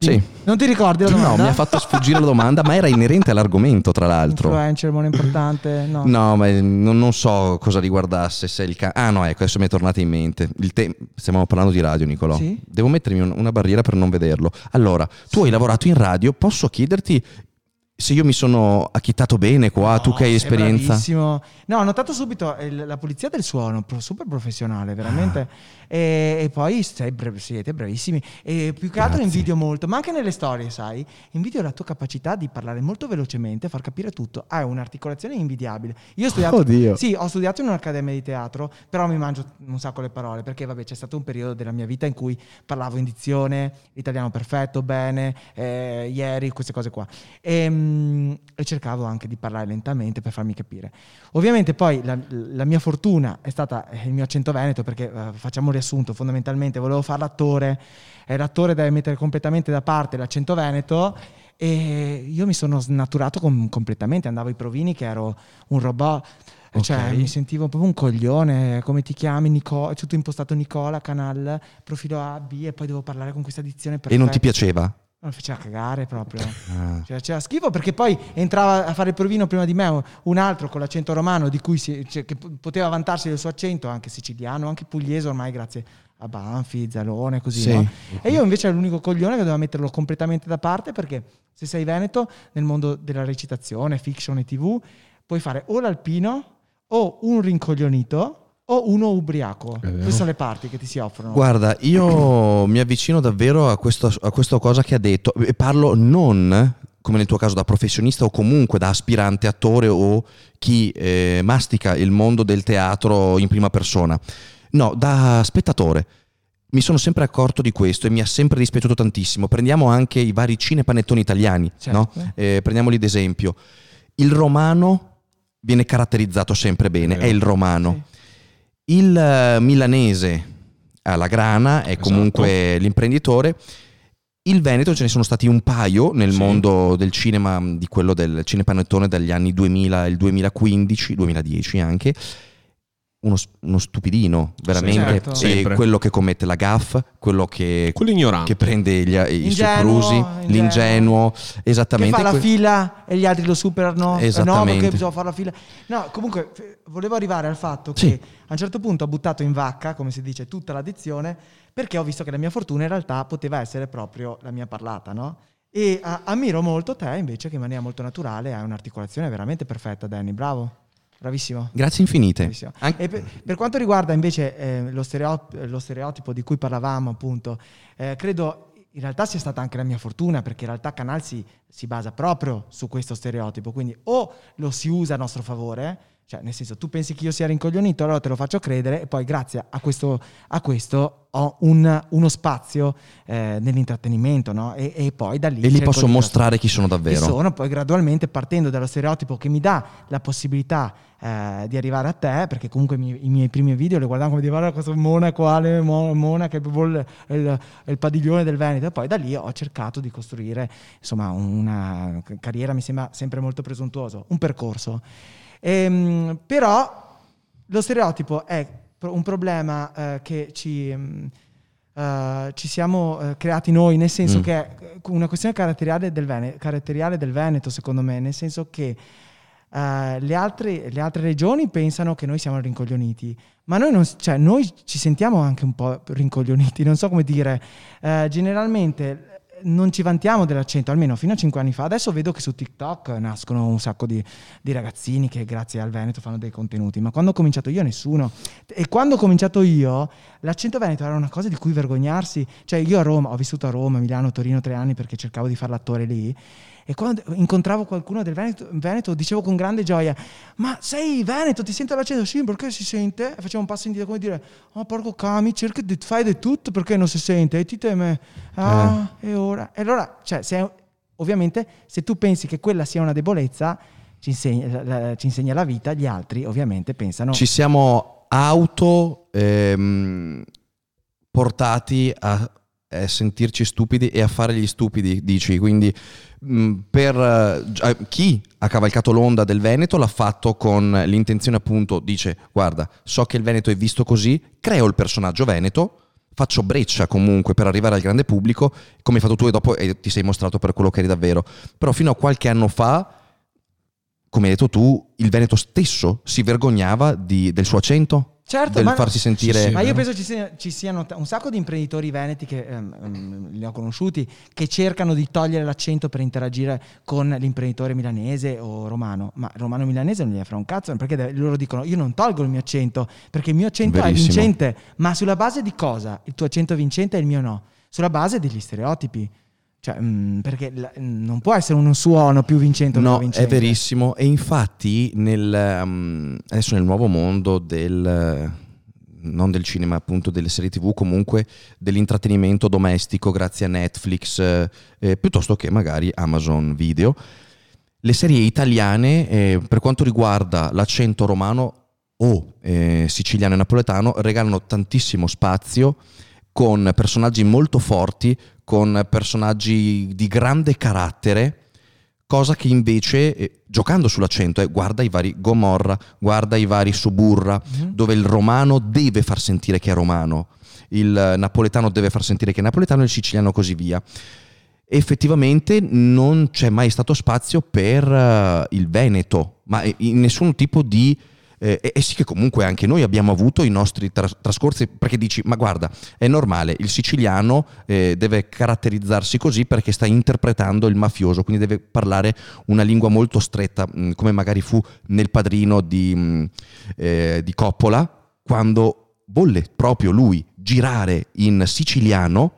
Sì.
Non ti ricordi la domanda?
No, mi ha fatto sfuggire la domanda, ma era inerente all'argomento, tra l'altro.
Influencer, mono importante. No.
No, ma eh, non, non so cosa riguardasse. Se il ca- ah, no, ecco, adesso mi è tornata in mente. Il te- Stiamo parlando di radio, Nicolò.
Sì.
Devo mettermi un- una barriera per non vederlo. Allora, tu hai lavorato in radio, posso chiederti se io mi sono acchittato bene qua, tu che hai esperienza.
bravissimo. No, ho notato subito il- la pulizia del suono, super professionale, veramente. E, e poi bra- siete bravissimi. E più che altro
Grazie.
invidio molto, ma anche nelle storie, sai? Invidio la tua capacità di parlare molto velocemente, far capire tutto. Hai un'articolazione invidiabile. Io ho studiato.
Oddio.
Sì, ho studiato in un'accademia di teatro, però mi mangio un sacco le parole perché, vabbè, c'è stato un periodo della mia vita in cui parlavo in dizione, italiano perfetto, bene, eh, ieri, queste cose qua. E, mm, e cercavo anche di parlare lentamente per farmi capire. Ovviamente poi la, la mia fortuna è stata il mio accento veneto perché eh, facciamo un riassunto, fondamentalmente volevo fare l'attore e l'attore deve mettere completamente da parte l'accento veneto e io mi sono snaturato com- completamente, andavo ai provini che ero un robot. Cioè,
Ok.
mi sentivo proprio un coglione. Come ti chiami? Nicola? Tutto impostato Nicola, canal, profilo A, B, e poi devo parlare con questa dizione
E non ti piaceva?
Mi faceva cagare proprio. *laughs*
Ah.
Cioè, c'era schifo perché poi entrava a fare il provino prima di me un altro con l'accento romano di cui si- cioè, che poteva vantarsi del suo accento, anche siciliano, anche pugliese ormai grazie a Banfi, Zalone, così.
Sì.
no? E io invece ero l'unico coglione che doveva metterlo completamente da parte perché se sei veneto nel mondo della recitazione, fiction e tv, puoi fare o l'alpino o un rincoglionito o uno ubriaco. Queste sono le parti che ti si offrono.
Guarda, io mi avvicino davvero a, questo, a questa cosa che ha detto e parlo non come nel tuo caso da professionista o comunque da aspirante attore o chi eh, mastica il mondo del teatro in prima persona. No, da spettatore. Mi sono sempre accorto di questo e mi ha sempre dispiaciuto tantissimo. Prendiamo anche i vari cinepanettoni italiani,
Certo.
no? Eh, prendiamoli d'esempio. Il romano viene caratterizzato sempre bene,
È
è il romano. Il eh, milanese alla grana è
Esatto.
comunque l'imprenditore. Il Veneto ce ne sono stati un paio nel
Sì.
mondo del cinema, di quello del cinepanettone dagli anni 2000 il 2015, 2010 anche. Uno, uno stupidino, veramente.
certo.
E
Sempre.
quello che commette la gaffa, quello che,
Quello ignorante.
che prende gli, i soprusi,
ingenuo.
l'ingenuo,
che
esattamente.
fa la
que-
fila e gli altri lo superano. Eh No,
Esattamente.
perché bisogna fare la fila. No, comunque volevo arrivare al fatto che
Sì.
a un certo punto ho buttato in vacca, come si dice, tutta l'addizione, perché ho visto che la mia fortuna in realtà poteva essere proprio la mia parlata, no? E a- ammiro molto te invece che in maniera molto naturale hai un'articolazione veramente perfetta, Danny, bravo. Bravissimo.
Grazie infinite.
Bravissimo.
Anche-
per, per quanto riguarda invece eh, lo, stereotip- lo stereotipo di cui parlavamo, appunto, eh, credo in realtà sia stata anche la mia fortuna, perché in realtà Canal si, si basa proprio su questo stereotipo. Quindi o lo si usa a nostro favore, cioè nel senso tu pensi che io sia rincoglionito, allora te lo faccio credere, e poi grazie a questo, a questo ho un- uno spazio eh, nell'intrattenimento, no? E, e poi da lì...
e
cerco
posso mostrare chi sono
chi
davvero.
sono, poi gradualmente partendo dallo stereotipo che mi dà la possibilità eh, di arrivare a te, perché comunque i miei, i miei primi video li guardavo come di guarda questo monaco, Mo- Monaco è proprio il, il- il padiglione del Veneto, e poi da lì ho cercato di costruire insomma una carriera, mi sembra sempre molto presuntuoso, un percorso. Ehm, però lo stereotipo è un problema eh, che ci... mm, eh, ci siamo eh, creati noi, nel senso
Mm.
che è una questione caratteriale del, Vene- caratteriale del Veneto, secondo me, nel senso che eh, le, altre, le altre regioni pensano che noi siamo rincoglioniti, ma noi, non, cioè, noi ci sentiamo anche un po' rincoglioniti, non so come dire. Eh, generalmente non ci vantiamo dell'accento, almeno fino a 5 anni fa. Adesso vedo che su TikTok nascono un sacco di, di ragazzini che grazie al Veneto fanno dei contenuti, ma quando ho cominciato io nessuno. E quando ho cominciato io, l'accento veneto era una cosa di cui vergognarsi. Cioè io a Roma, ho vissuto a Roma, Milano, Torino tre anni perché cercavo di fare l'attore lì. E quando incontravo qualcuno del Veneto, Veneto dicevo con grande gioia: Ma sei Veneto, ti sento l'accento? Sì, perché si sente? E facevo un passo indietro come dire: Oh, porco cami, cerca di fare di tutto perché non si sente. E ti teme, ah, e ora? E allora, cioè, se, ovviamente, se tu pensi che quella sia una debolezza, ci insegna, la- la- ci insegna la vita, gli altri ovviamente pensano.
Ci siamo auto ehm, portati a, a sentirci stupidi e a fare gli stupidi, dici. Quindi mh, per eh, chi ha cavalcato l'onda del Veneto l'ha fatto con l'intenzione appunto, dice guarda, so che il Veneto è visto così, creo il personaggio Veneto, faccio breccia comunque per arrivare al grande pubblico, come hai fatto tu e dopo eh, ti sei mostrato per quello che eri davvero. Però fino a qualche anno fa come hai detto tu, il Veneto stesso si vergognava di- del suo accento?
Certo,
del
ma-
farsi sentire...
Sì, sì.
Ma io
vero.
penso ci, sia- ci siano un sacco di imprenditori veneti che ehm, ehm, li ho conosciuti che cercano di togliere l'accento per interagire con l'imprenditore milanese o romano, ma romano milanese non gli frega un cazzo perché loro dicono io non tolgo il mio accento perché il mio accento
Verissimo.
è vincente, ma sulla base di cosa? Il tuo accento è vincente e il mio no? Sulla base degli stereotipi. Cioè, mm, perché la- non può essere un suono più vincente o meno
No, è
vincente.
verissimo. E infatti, nel, um, adesso nel nuovo mondo del non del cinema, appunto delle serie tv, comunque dell'intrattenimento domestico grazie a Netflix, eh, eh, piuttosto che magari Amazon Video. Le serie italiane, eh, per quanto riguarda l'accento romano o eh, siciliano e napoletano, regalano tantissimo spazio con personaggi molto forti, con personaggi di grande carattere, cosa che invece, eh, giocando sull'accento, eh, guarda i vari Gomorra, guarda i vari Suburra,
Mhm.
dove il romano deve far sentire che è romano, il napoletano deve far sentire che è napoletano e il siciliano così via. effettivamente non c'è mai stato spazio per eh, il Veneto, ma in nessun tipo di... eh, e, e sì che comunque anche noi abbiamo avuto i nostri tras- trascorsi perché dici ma guarda è normale il siciliano eh, deve caratterizzarsi così perché sta interpretando il mafioso quindi deve parlare una lingua molto stretta mh, come magari fu nel padrino di, mh, eh, di Coppola quando volle proprio lui girare in siciliano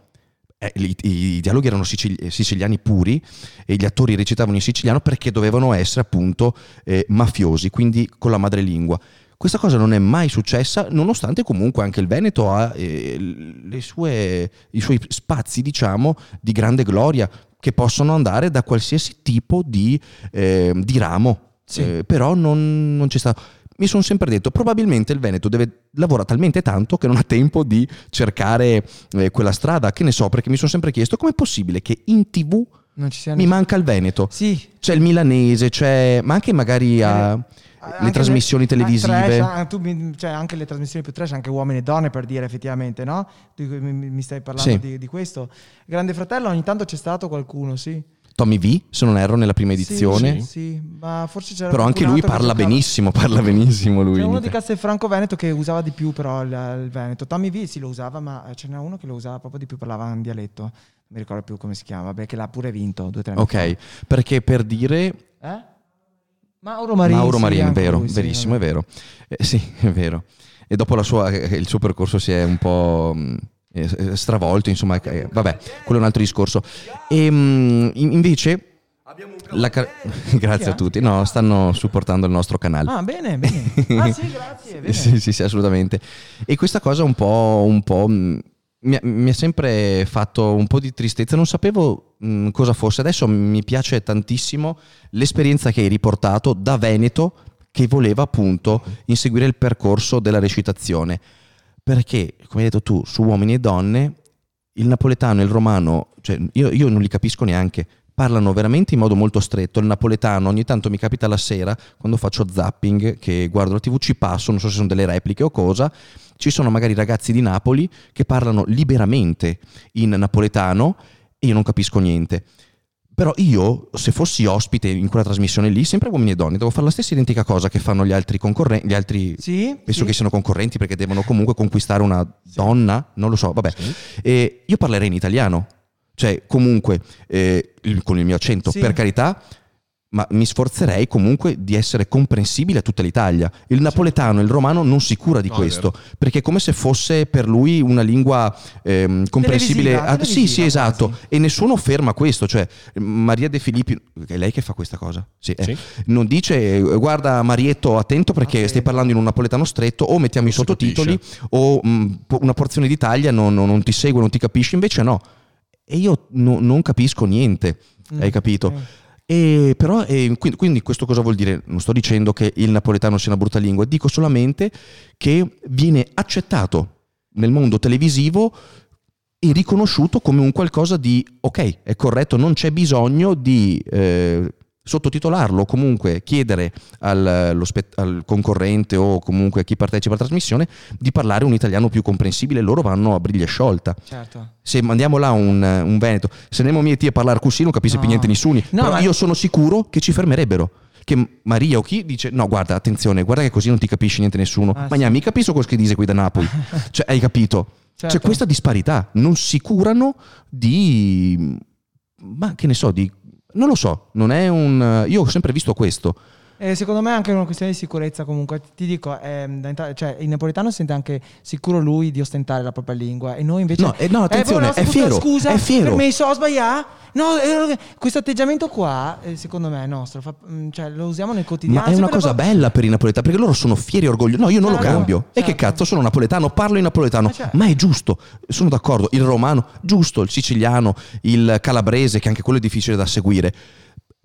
eh, i, i dialoghi erano sicili- siciliani puri e gli attori recitavano in siciliano perché dovevano essere appunto eh, mafiosi, quindi con la madrelingua. Questa cosa non è mai successa, nonostante comunque anche il Veneto ha eh, le sue- i suoi spazi, diciamo, di grande gloria, che possono andare da qualsiasi tipo di, eh, di ramo.
Sì.
Eh, però non, non c'è stato. Mi sono sempre detto, probabilmente il Veneto deve, lavora talmente tanto che non ha tempo di cercare eh, quella strada. Che ne so, perché mi sono sempre chiesto com'è possibile che in tv mi manca il Veneto.
Sì.
C'è il milanese, c'è, ma anche magari a le
Anche
trasmissioni
ah,
televisive.
trash, ah, tu mi- cioè, anche le trasmissioni più trash, anche uomini e donne per dire effettivamente, no? Cui mi, mi stai parlando
Sì.
di, di questo. Grande Fratello ogni tanto c'è stato qualcuno, sì.
Tommy V, se non erro, nella prima edizione.
Sì, sì, ma forse c'era
Però anche lui parla
giocava-
benissimo, parla benissimo lui.
C'era uno di. Castelfranco Veneto che usava di più però il, Veneto. Tommy V sì lo usava, ma ce n'era uno che lo usava proprio di più, parlava in dialetto. Non mi ricordo più come si chiama, vabbè, che l'ha pure vinto due o tre anni
Ok, perché per dire
fa. Eh? Mauro Marini.
Mauro
sì,
Marin,
anche
vero,
lui, sì,
verissimo,
vabbè.
è vero. Eh, sì, è vero. E dopo la sua, eh, il suo percorso si è un po' mh, eh, stravolto, insomma, eh, vabbè, quello è un altro discorso. E mh, in- invece... car- *laughs* grazie a tutti, no, stanno supportando il nostro canale.
Ah, bene, bene. Ah, sì, *laughs* grazie. bene.
Sì, sì, sì, assolutamente. E questa cosa un po', un po' mh, mi, ha, mi ha sempre fatto un po' di tristezza, non sapevo mh, cosa fosse. Adesso mi piace tantissimo l'esperienza che hai riportato da Veneto che voleva appunto inseguire il percorso della recitazione. Perché, come hai detto tu, su uomini e donne, il napoletano e il romano, cioè io, io non li capisco neanche. Parlano veramente in modo molto stretto. Il napoletano ogni tanto mi capita la sera, quando faccio zapping, che guardo la TV, ci passo, non so se sono delle repliche o cosa. Ci sono magari ragazzi di Napoli che parlano liberamente in napoletano e io non capisco niente. Però io, se fossi ospite in quella trasmissione lì, sempre uomini e donne, devo fare la stessa identica cosa che fanno gli altri concorrenti, gli altri
Sì?
penso
sì.
che siano concorrenti perché devono comunque conquistare una donna, non lo so, vabbè. Io parlerei in italiano, cioè comunque eh, con il mio accento,
Sì.
per carità, ma mi sforzerei comunque di essere comprensibile a tutta l'Italia. Il napoletano il romano non si cura di
No,
questo, perché è come se fosse per lui una lingua ehm, comprensibile.
Televisiva,
a- sì, sì, esatto.
quasi.
E nessuno ferma questo, cioè Maria De Filippi, è lei che fa questa cosa? Sì, eh.
Sì.
Non dice guarda Marietto attento perché
Attento.
stai parlando in un napoletano stretto o mettiamo i
Non si
sottotitoli o mh, po- una porzione d'Italia non, non- non ti segue, non ti capisci, invece no. E io no- non capisco niente,
Mm,
hai capito?
eh.
E però, eh, quindi, quindi questo cosa vuol dire? Non sto dicendo che il napoletano sia una brutta lingua, dico solamente che viene accettato nel mondo televisivo e riconosciuto come un qualcosa di ok, è corretto, non c'è bisogno di eh, sottotitolarlo o comunque chiedere al, lo spe- al concorrente o comunque a chi partecipa alla trasmissione di parlare un italiano più comprensibile, loro vanno a briglia sciolta.
Certo.
Se mandiamo là un, un Veneto, se andiamo mieti a parlare così non capisce
No.
più niente nessuno,
No, ma-
io sono sicuro che ci fermerebbero. Che Maria o chi dice no guarda attenzione guarda che così non ti capisce niente nessuno
Ah,
ma
sì.
mi capisco quello che dice qui da Napoli *laughs* cioè hai capito
Certo.
c'è questa disparità non si curano di ma che ne so di non lo so non è un io ho sempre visto questo
E secondo me è anche una questione di sicurezza comunque. Ti dico, entrare- cioè, il napoletano si sente anche sicuro lui di ostentare la propria lingua e noi invece...
No, eh, no, attenzione,
poi la nostra
è fiero,
Scusa,
è fiero.
permesso, ho sbagliato? No, eh, questo atteggiamento qua, eh, secondo me è nostro, fa- mm, cioè, lo usiamo nel quotidiano.
Ma è una cosa
dopo-
bella per i napoletani, perché loro sono fieri e orgogliosi. No, io non lo
Certo,
cambio. E che
certo.
cazzo, sono napoletano, parlo in napoletano.
Ma certo.
Ma è giusto, sono d'accordo. Il romano, giusto. Il siciliano, il calabrese, che anche quello è difficile da seguire.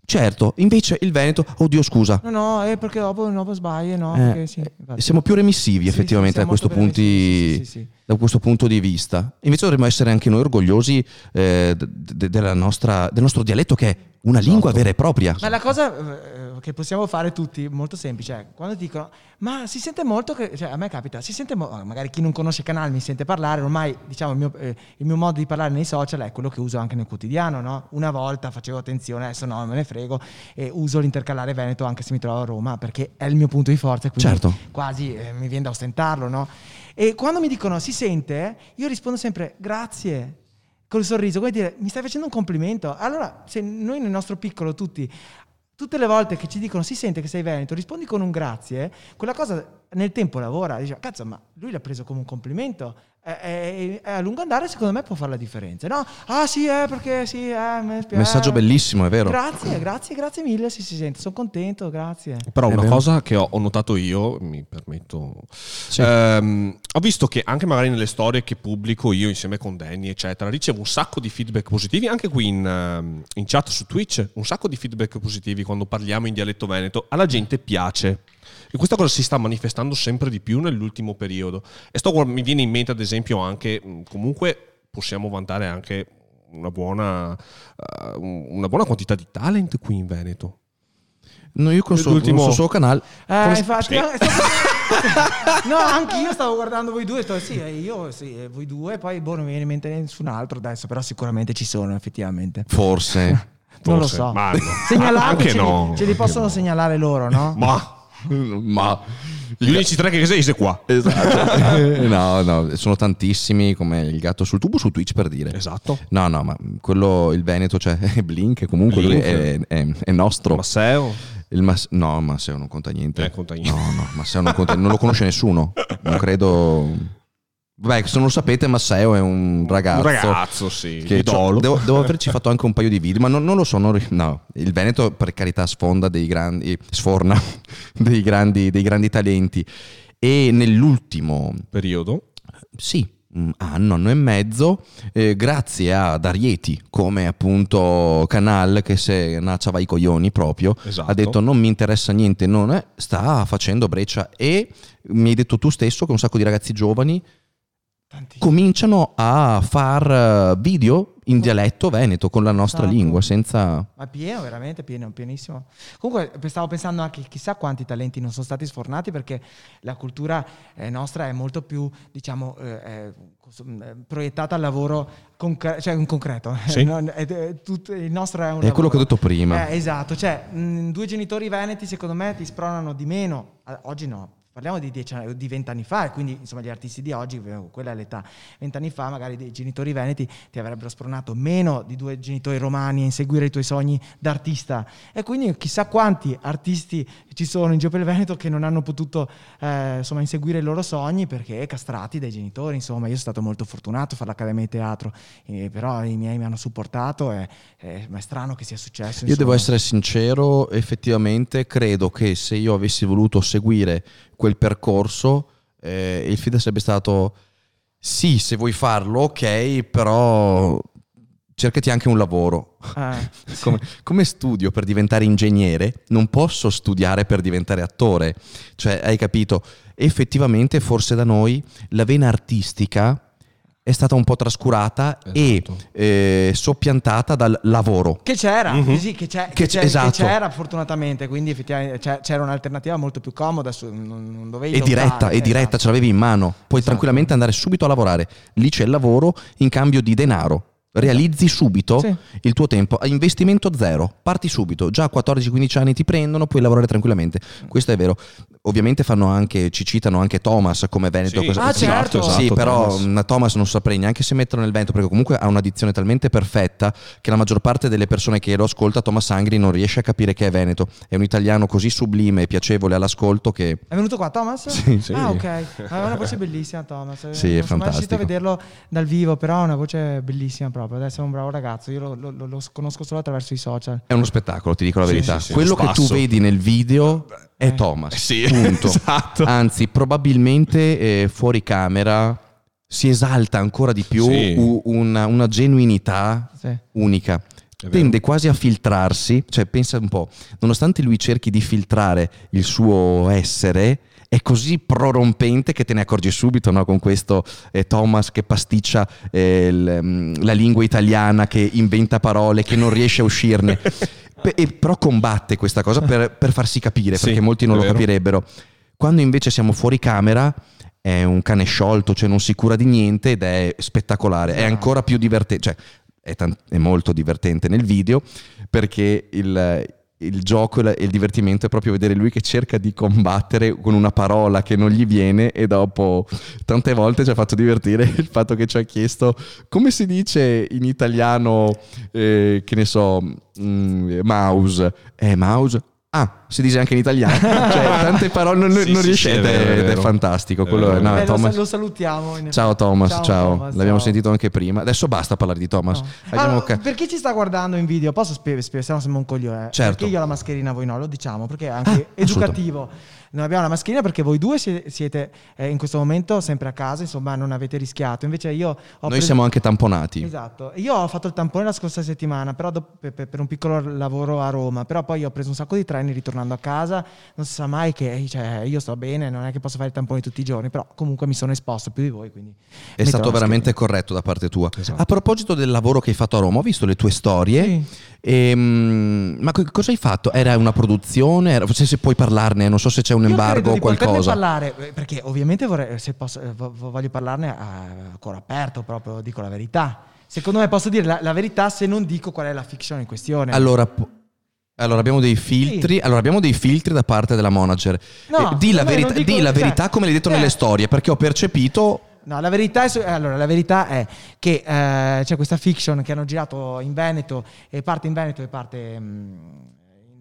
Certo, invece il Veneto, oddio scusa.
No, no, è perché dopo, dopo sbagli, no?
Eh,
sì, infatti.
siamo più remissivi
Sì, sì,
effettivamente
siamo
a questo punti.
sì, sì, sì, sì.
da questo punto di vista. Invece dovremmo essere anche noi orgogliosi eh, d- d- della nostra- del nostro dialetto che è una lingua vera e propria.
Ma la cosa eh, che possiamo fare tutti, molto semplice, è quando dicono, ma si sente molto che, cioè a me capita, si sente mo- magari chi non conosce il canale mi sente parlare, ormai diciamo il mio, eh, il mio modo di parlare nei social è quello che uso anche nel quotidiano, no? Una volta facevo attenzione, adesso no, me ne frego, e uso l'intercalare veneto anche se mi trovo a Roma, perché è il mio punto di forza quindi
Certo.
quasi eh, mi viene da ostentarlo, no? E quando mi dicono si sente, io rispondo sempre grazie col sorriso, come dire, mi stai facendo un complimento. Allora, se noi nel nostro piccolo tutti, tutte le volte che ci dicono si sente che sei veneto, rispondi con un grazie, quella cosa nel tempo lavora, dice, cazzo, ma lui l'ha preso come un complimento. E, e- e a lungo andare secondo me può fare la differenza. No? Ah sì, eh, perché sì, eh.
Messaggio bellissimo, è vero.
Grazie, grazie, grazie mille, sì, si sente, sono contento, grazie.
Però
È
una
vero.
cosa che ho, ho notato io, mi permetto, ehm, ho visto che anche magari nelle storie che pubblico io insieme con Danny, eccetera, ricevo un sacco di feedback positivi, anche qui in, ehm, in chat su Twitch, un sacco di feedback positivi quando parliamo in dialetto veneto. Alla gente piace. E questa cosa si sta manifestando sempre di più nell'ultimo periodo. E sto, mi viene in mente, ad esempio, anche comunque possiamo vantare anche una buona, eh, una buona quantità di talent qui in Veneto.
No, io con il suo, con canale
Eh,
Come-
infatti,
sì.
no, stavo- anche io stavo guardando voi due, sto, sì, eh, io sì, eh, voi due, poi boh, non mi viene in mente nessun altro adesso, però sicuramente ci sono effettivamente.
forse. *laughs*
Non lo
Forse,
so.
ma no.
Segnalarmi,
Anche
ce, li,
no,
ce li possono
no.
segnalare loro, no?
Ma
Ma
gli unici tre che sei sei qua.
Esatto. *laughs* no, no, sono tantissimi come il gatto sul tubo su Twitch per dire.
Esatto.
No, no, ma quello, il Veneto, cioè *laughs* Blink, comunque lui è, è- è nostro.
Masseo.
Il Mas- no, Masseo non conta niente.
Eh, conta niente.
No, no, Masseo non conta, non lo conosce nessuno. Non credo. Beh, se non lo sapete, Masseo è un ragazzo.
Un ragazzo, sì.
Che
idolo.
devo, devo averci fatto anche un paio di video, ma non, non lo so. non no, il Veneto, per carità, sfonda dei grandi. sforna *laughs* dei grandi, dei grandi talenti. E nell'ultimo
periodo.
sì, un anno, anno e mezzo, eh, grazie a Darieti, come appunto canal che se nacciava i coglioni proprio,
Esatto.
ha detto non mi interessa niente, non è, sta facendo breccia e mi hai detto tu stesso che un sacco di ragazzi giovani
Tanti.
cominciano a far eh, video in dialetto veneto con la nostra
Esatto.
lingua senza...
Ma pieno, veramente pieno, pienissimo. Comunque stavo pensando anche chissà quanti talenti non sono stati sfornati perché la cultura eh, nostra è molto più, diciamo, eh, eh, eh, proiettata al lavoro, concre- cioè in concreto. *laughs*
Sì.
Tutto- il nostro è un
È quello che ho
lavoro.
detto prima.
Eh, esatto, cioè mh, due genitori veneti secondo me ti spronano di meno, oggi no. Parliamo di dieci di vent'anni fa, e quindi insomma gli artisti di oggi, eh, quella è l'età. Vent'anni fa magari dei genitori veneti ti avrebbero spronato meno di due genitori romani a inseguire i tuoi sogni d'artista. E quindi chissà quanti artisti ci sono in giro per il Veneto che non hanno potuto eh, insomma, inseguire i loro sogni perché castrati dai genitori. Insomma, io sono stato molto fortunato a fare l'accademia di teatro, eh, però i miei mi hanno supportato e, e- ma è strano che sia successo.
Io devo
insomma.
essere sincero, effettivamente credo che se io avessi voluto seguire quel percorso, eh, il feed sarebbe stato sì, se vuoi farlo, ok, però cercati anche un lavoro. *laughs*
Eh,
Come, come studio per diventare ingegnere, non posso studiare per diventare attore. Cioè, hai capito? Effettivamente, forse da noi la vena artistica è stata un po' trascurata e
Esatto.
eh, soppiantata dal lavoro.
Che c'era,
Mhm.
sì, che, c'è-
Che c'è- esatto.
che c'era fortunatamente, quindi effettivamente c'era un'alternativa molto più comoda, su- non, non dovevi
E diretta, e diretta,
esatto.
ce l'avevi in mano. Puoi
Esatto.
tranquillamente andare subito a lavorare. Lì c'è il lavoro in cambio di denaro. Realizzi subito
Sì.
il tuo tempo investimento zero. Parti subito. Già a 14-15 anni ti prendono, puoi lavorare tranquillamente. Questo è vero. Ovviamente fanno anche, ci citano anche Thomas come Veneto.
Sì.
cosa-
Ah,
sì,
certo.
Sì,
esatto,
però
Thomas.
mh, Thomas non saprei neanche se metterlo nel Veneto perché comunque ha una dizione talmente perfetta che la maggior parte delle persone che lo ascolta Thomas Angri non riesce a capire che è Veneto. È un italiano così sublime e piacevole all'ascolto che
È venuto qua Thomas? *laughs*
Sì,
sì.
Ah, ok. Ha una voce bellissima Thomas.
Sì, è
non sono mai riuscito a
fantastico.
vederlo dal vivo, però ha una voce bellissima proprio. Adesso è un bravo ragazzo. Io lo, lo- lo- conosco solo attraverso i social.
È uno spettacolo, ti dico la
Sì,
verità.
sì, sì,
Quello
uno
che tu vedi nel video è
Eh.
Thomas.
Sì, *laughs*
punto.
esatto.
Anzi, probabilmente eh, fuori camera si esalta ancora di più
Sì.
u- una, una genuinità
Sì.
unica. Tende quasi a filtrarsi, cioè pensa un po', nonostante lui cerchi di filtrare il suo essere, è così prorompente che te ne accorgi subito no? con questo eh, Thomas che pasticcia eh, l- mm, la lingua italiana, che inventa parole, che non riesce a uscirne. *laughs* E però combatte questa cosa per, per farsi capire,
Sì,
perché molti non lo
vero.
capirebbero. Quando invece siamo fuori camera è un cane sciolto, cioè non si cura di niente ed è spettacolare, è
Esatto.
ancora più divertente, cioè è, tan- è molto divertente nel video perché il, il gioco e il divertimento è proprio vedere lui che cerca di combattere con una parola che non gli viene e dopo tante volte ci ha fatto divertire *laughs* il fatto che ci ha chiesto come si dice in italiano, eh, che ne so, mm, mouse, eh mouse. Ah, si dice anche in italiano, cioè *laughs* tante parole non,
Sì,
non
sì,
riesce
sì, è
ed
vero,
è,
è
fantastico.
È
Quello
vero,
è- no.
Beh, lo,
Thomas-
lo salutiamo.
Ciao Thomas, ciao.
Ciao, Thomas,
L'abbiamo
ciao.
sentito anche prima. Adesso basta parlare di Thomas.
No.
Abbiamo
Ah,
ca-
per chi ci sta guardando in video, posso spiegare, se no sembra un coglione.
Certo.
Perché io ho la mascherina, voi no, lo diciamo, perché è anche
Ah,
educativo. Non abbiamo la mascherina perché voi due sie- siete eh, in questo momento sempre a casa, insomma, non avete rischiato. Invece io ho
Noi
preso-
siamo anche tamponati.
Esatto, io ho fatto il tampone la scorsa settimana, però dopo- per, un piccolo lavoro a Roma, però poi ho preso un sacco di treni ritornando a casa, non si sa mai che cioè, io sto bene, non è che posso fare i tamponi tutti i giorni, però comunque mi sono esposto più di voi, quindi
È stato veramente corretto da parte tua.
Esatto.
A proposito del lavoro che hai fatto a Roma, ho visto le tue storie.
Sì.
Ehm, ma co- cosa hai fatto? Era una produzione? Era- se, se puoi parlarne, non so se c'è un Embargo o qualcosa.
parlare, eh, perché ovviamente vorrei, se posso, eh, vo- vo- voglio parlarne a a cuore aperto, proprio dico la verità. Secondo me posso dire la, la verità se non dico qual è la fiction in questione.
Allora, allora, abbiamo dei filtri.
Sì.
Allora, abbiamo dei filtri da parte della manager.
No,
Eh, di la, verità,
dico-
di la
cioè,
verità come l'hai detto
eh.
nelle storie, perché ho percepito.
No, la verità è, eh, allora, la verità è che eh, c'è questa fiction che hanno girato in Veneto, e parte in Veneto e parte mm, in-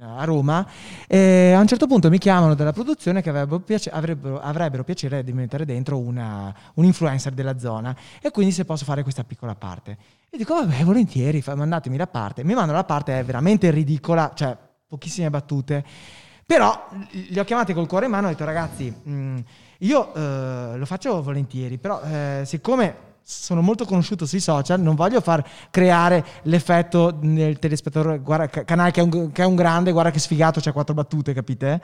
a Roma. E a un certo punto mi chiamano dalla produzione che avrebbero, piace- avrebbero- avrebbero piacere di mettere dentro una- un influencer della zona e quindi se posso fare questa piccola parte. E dico, vabbè, volentieri, mandatemi la parte. Mi mandano la parte, è veramente ridicola, cioè pochissime battute. Però li ho chiamati col cuore in mano e ho detto ragazzi, mh, io eh, lo faccio volentieri, però eh, siccome sono molto conosciuto sui social, non voglio far creare l'effetto nel telespettatore, guarda, ca- canale che è, un, che è un grande, guarda che sfigato, c'ha quattro battute, capite?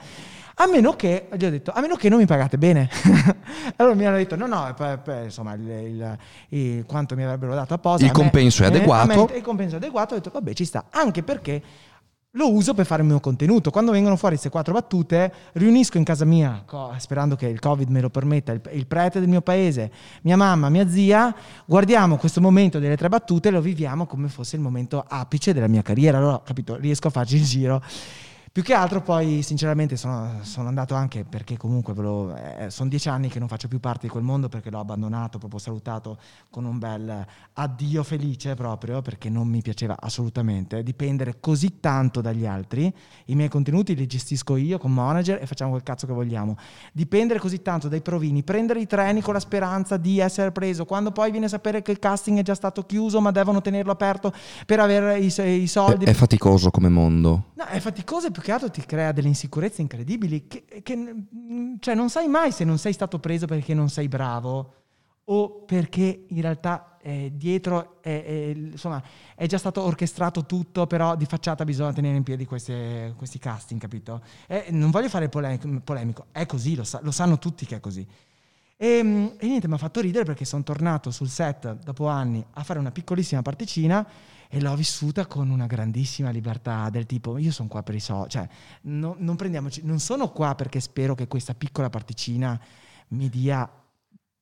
A meno che, gli ho detto, a meno che non mi pagate bene. *laughs* allora mi hanno detto, no, no, pe- pe- insomma, il, il- il- quanto mi avrebbero dato apposta.
Il
me-
compenso è
eh, me
adeguato.
il compenso è adeguato, ho detto, vabbè, ci sta. Anche perché lo uso per fare il mio contenuto. Quando vengono fuori queste quattro battute, riunisco in casa mia, sperando che il Covid me lo permetta, il prete del mio paese, mia mamma, mia zia, guardiamo questo momento delle tre battute e lo viviamo come fosse il momento apice della mia carriera. Allora, capito, riesco a farci il giro. Più che altro poi sinceramente sono, sono andato anche perché comunque eh, sono dieci anni che non faccio più parte di quel mondo perché l'ho abbandonato, proprio salutato con un bel addio felice proprio perché non mi piaceva assolutamente dipendere così tanto dagli altri. I miei contenuti li gestisco io con manager e facciamo quel cazzo che vogliamo. Dipendere così tanto dai provini, prendere i treni con la speranza di essere preso, quando poi viene a sapere che il casting è già stato chiuso ma devono tenerlo aperto per avere i, i soldi.
È, è faticoso come mondo.
No, è faticoso e più che altro ti crea delle insicurezze incredibili. Che, che, cioè, non sai mai se non sei stato preso perché non sei bravo o perché in realtà eh, dietro è, è- insomma, è già stato orchestrato tutto, però di facciata bisogna tenere in piedi queste- questi casting, capito? Eh, non voglio fare pole- polemico, è così, lo, sa- lo sanno tutti che è così. E, mm, e niente, mi ha fatto ridere perché sono tornato sul set dopo anni a fare una piccolissima particina e l'ho vissuta con una grandissima libertà del tipo io sono qua per i soldi, cioè no- non prendiamoci, non sono qua perché spero che questa piccola particina mi dia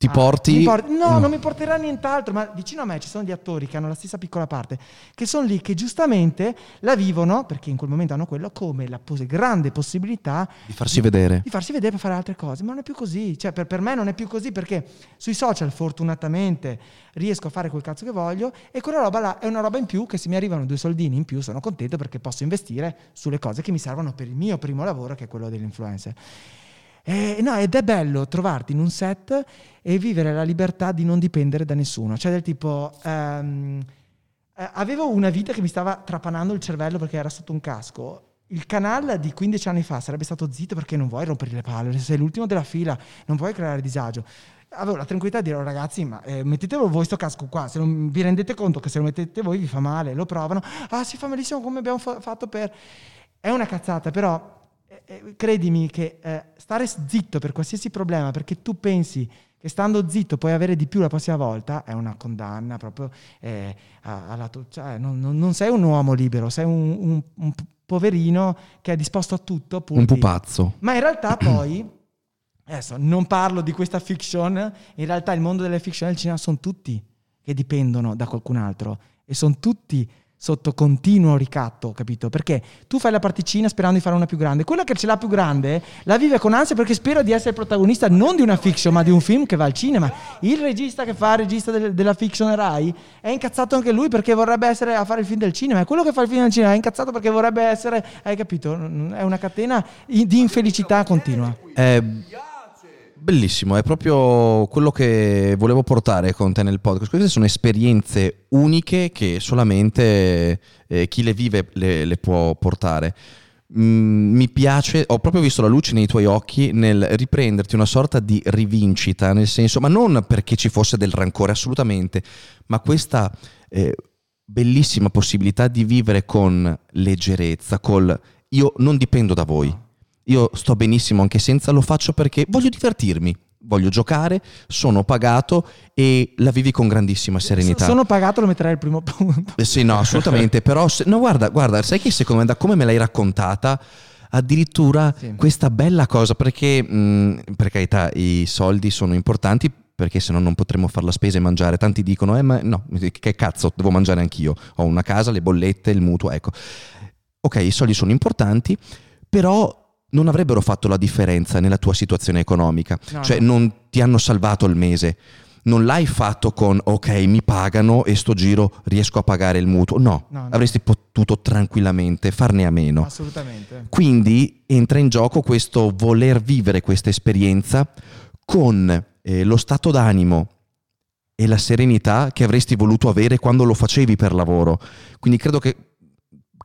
Ti
Ah,
porti.
porti- no,
Mm.
non mi porterà nient'altro, ma vicino a me ci sono gli attori che hanno la stessa piccola parte, che sono lì che giustamente la vivono, perché in quel momento hanno quello, come la pos- grande possibilità
Di farsi vedere.
di farsi vedere per fare altre cose, ma non è più così, cioè per, per me non è più così perché sui social fortunatamente riesco a fare quel cazzo che voglio e quella roba là è una roba in più che se mi arrivano due soldini in più sono contento perché posso investire sulle cose che mi servono per il mio primo lavoro che è quello dell'influencer. E, no, ed è bello trovarti in un set e vivere la libertà di non dipendere da nessuno, cioè del tipo... eh, avevo una vita che mi stava trapanando il cervello perché era sotto un casco. Il canale di 15 anni fa sarebbe stato zitto perché non vuoi rompere le palle, sei l'ultimo della fila, non vuoi creare disagio. Avevo la tranquillità di dire, "Oh, ragazzi, ma eh, mettetelo voi sto casco qua, se non vi rendete conto che se lo mettete voi vi fa male, lo provano, ah si fa malissimo come abbiamo fa- fatto per... È una cazzata, però eh, eh, credimi che eh, stare zitto per qualsiasi problema, perché tu pensi che stando zitto puoi avere di più la prossima volta, è una condanna proprio eh, alla tu- cioè, non, non- non sei un uomo libero, sei un, un- un poverino che è disposto a tutto. pur
Un pupazzo.
ma in realtà poi, adesso non parlo di questa fiction, in realtà il mondo delle fiction del cinema sono tutti che dipendono da qualcun altro e sono tutti sotto continuo ricatto, capito? Perché tu fai la particina sperando di fare una più grande, quella che ce l'ha più grande la vive con ansia perché spera di essere protagonista non di una fiction ma di un film che va al cinema. Il regista che fa il regista del- della fiction Rai è incazzato anche lui perché vorrebbe essere a fare il film del cinema e quello che fa il film del cinema è incazzato perché vorrebbe essere, hai capito? È una catena di infelicità continua.
È bellissimo, è proprio quello che volevo portare con te nel podcast. Queste sono esperienze uniche che solamente eh, chi le vive le, le può portare. Mm, mi piace, ho proprio visto la luce nei tuoi occhi nel riprenderti una sorta di rivincita, nel senso, ma non perché ci fosse del rancore, assolutamente, ma questa eh, bellissima possibilità di vivere con leggerezza, col io non dipendo da voi. Io sto benissimo anche senza, lo faccio perché voglio divertirmi, voglio giocare, sono pagato e la vivi con grandissima serenità.
Sono pagato, lo metterei al primo punto.
Eh, Sì, no, assolutamente, però se- no, guarda, guarda, sai che secondo me da come me l'hai raccontata addirittura
Sì.
questa bella cosa perché mh, per carità i soldi sono importanti perché se no non potremmo fare la spesa e mangiare. Tanti dicono "Eh, ma no, che cazzo, devo mangiare anch'io. Ho una casa, le bollette, il mutuo, ecco. Ok, i soldi sono importanti, però non avrebbero fatto la differenza nella tua situazione economica.
No,
cioè
no.
non ti hanno salvato il mese. Non l'hai fatto con ok, mi pagano e sto giro riesco a pagare il mutuo. No,
No,
avresti potuto tranquillamente farne a meno.
Assolutamente.
Quindi entra in gioco questo voler vivere questa esperienza con eh, lo stato d'animo e la serenità che avresti voluto avere quando lo facevi per lavoro. Quindi credo che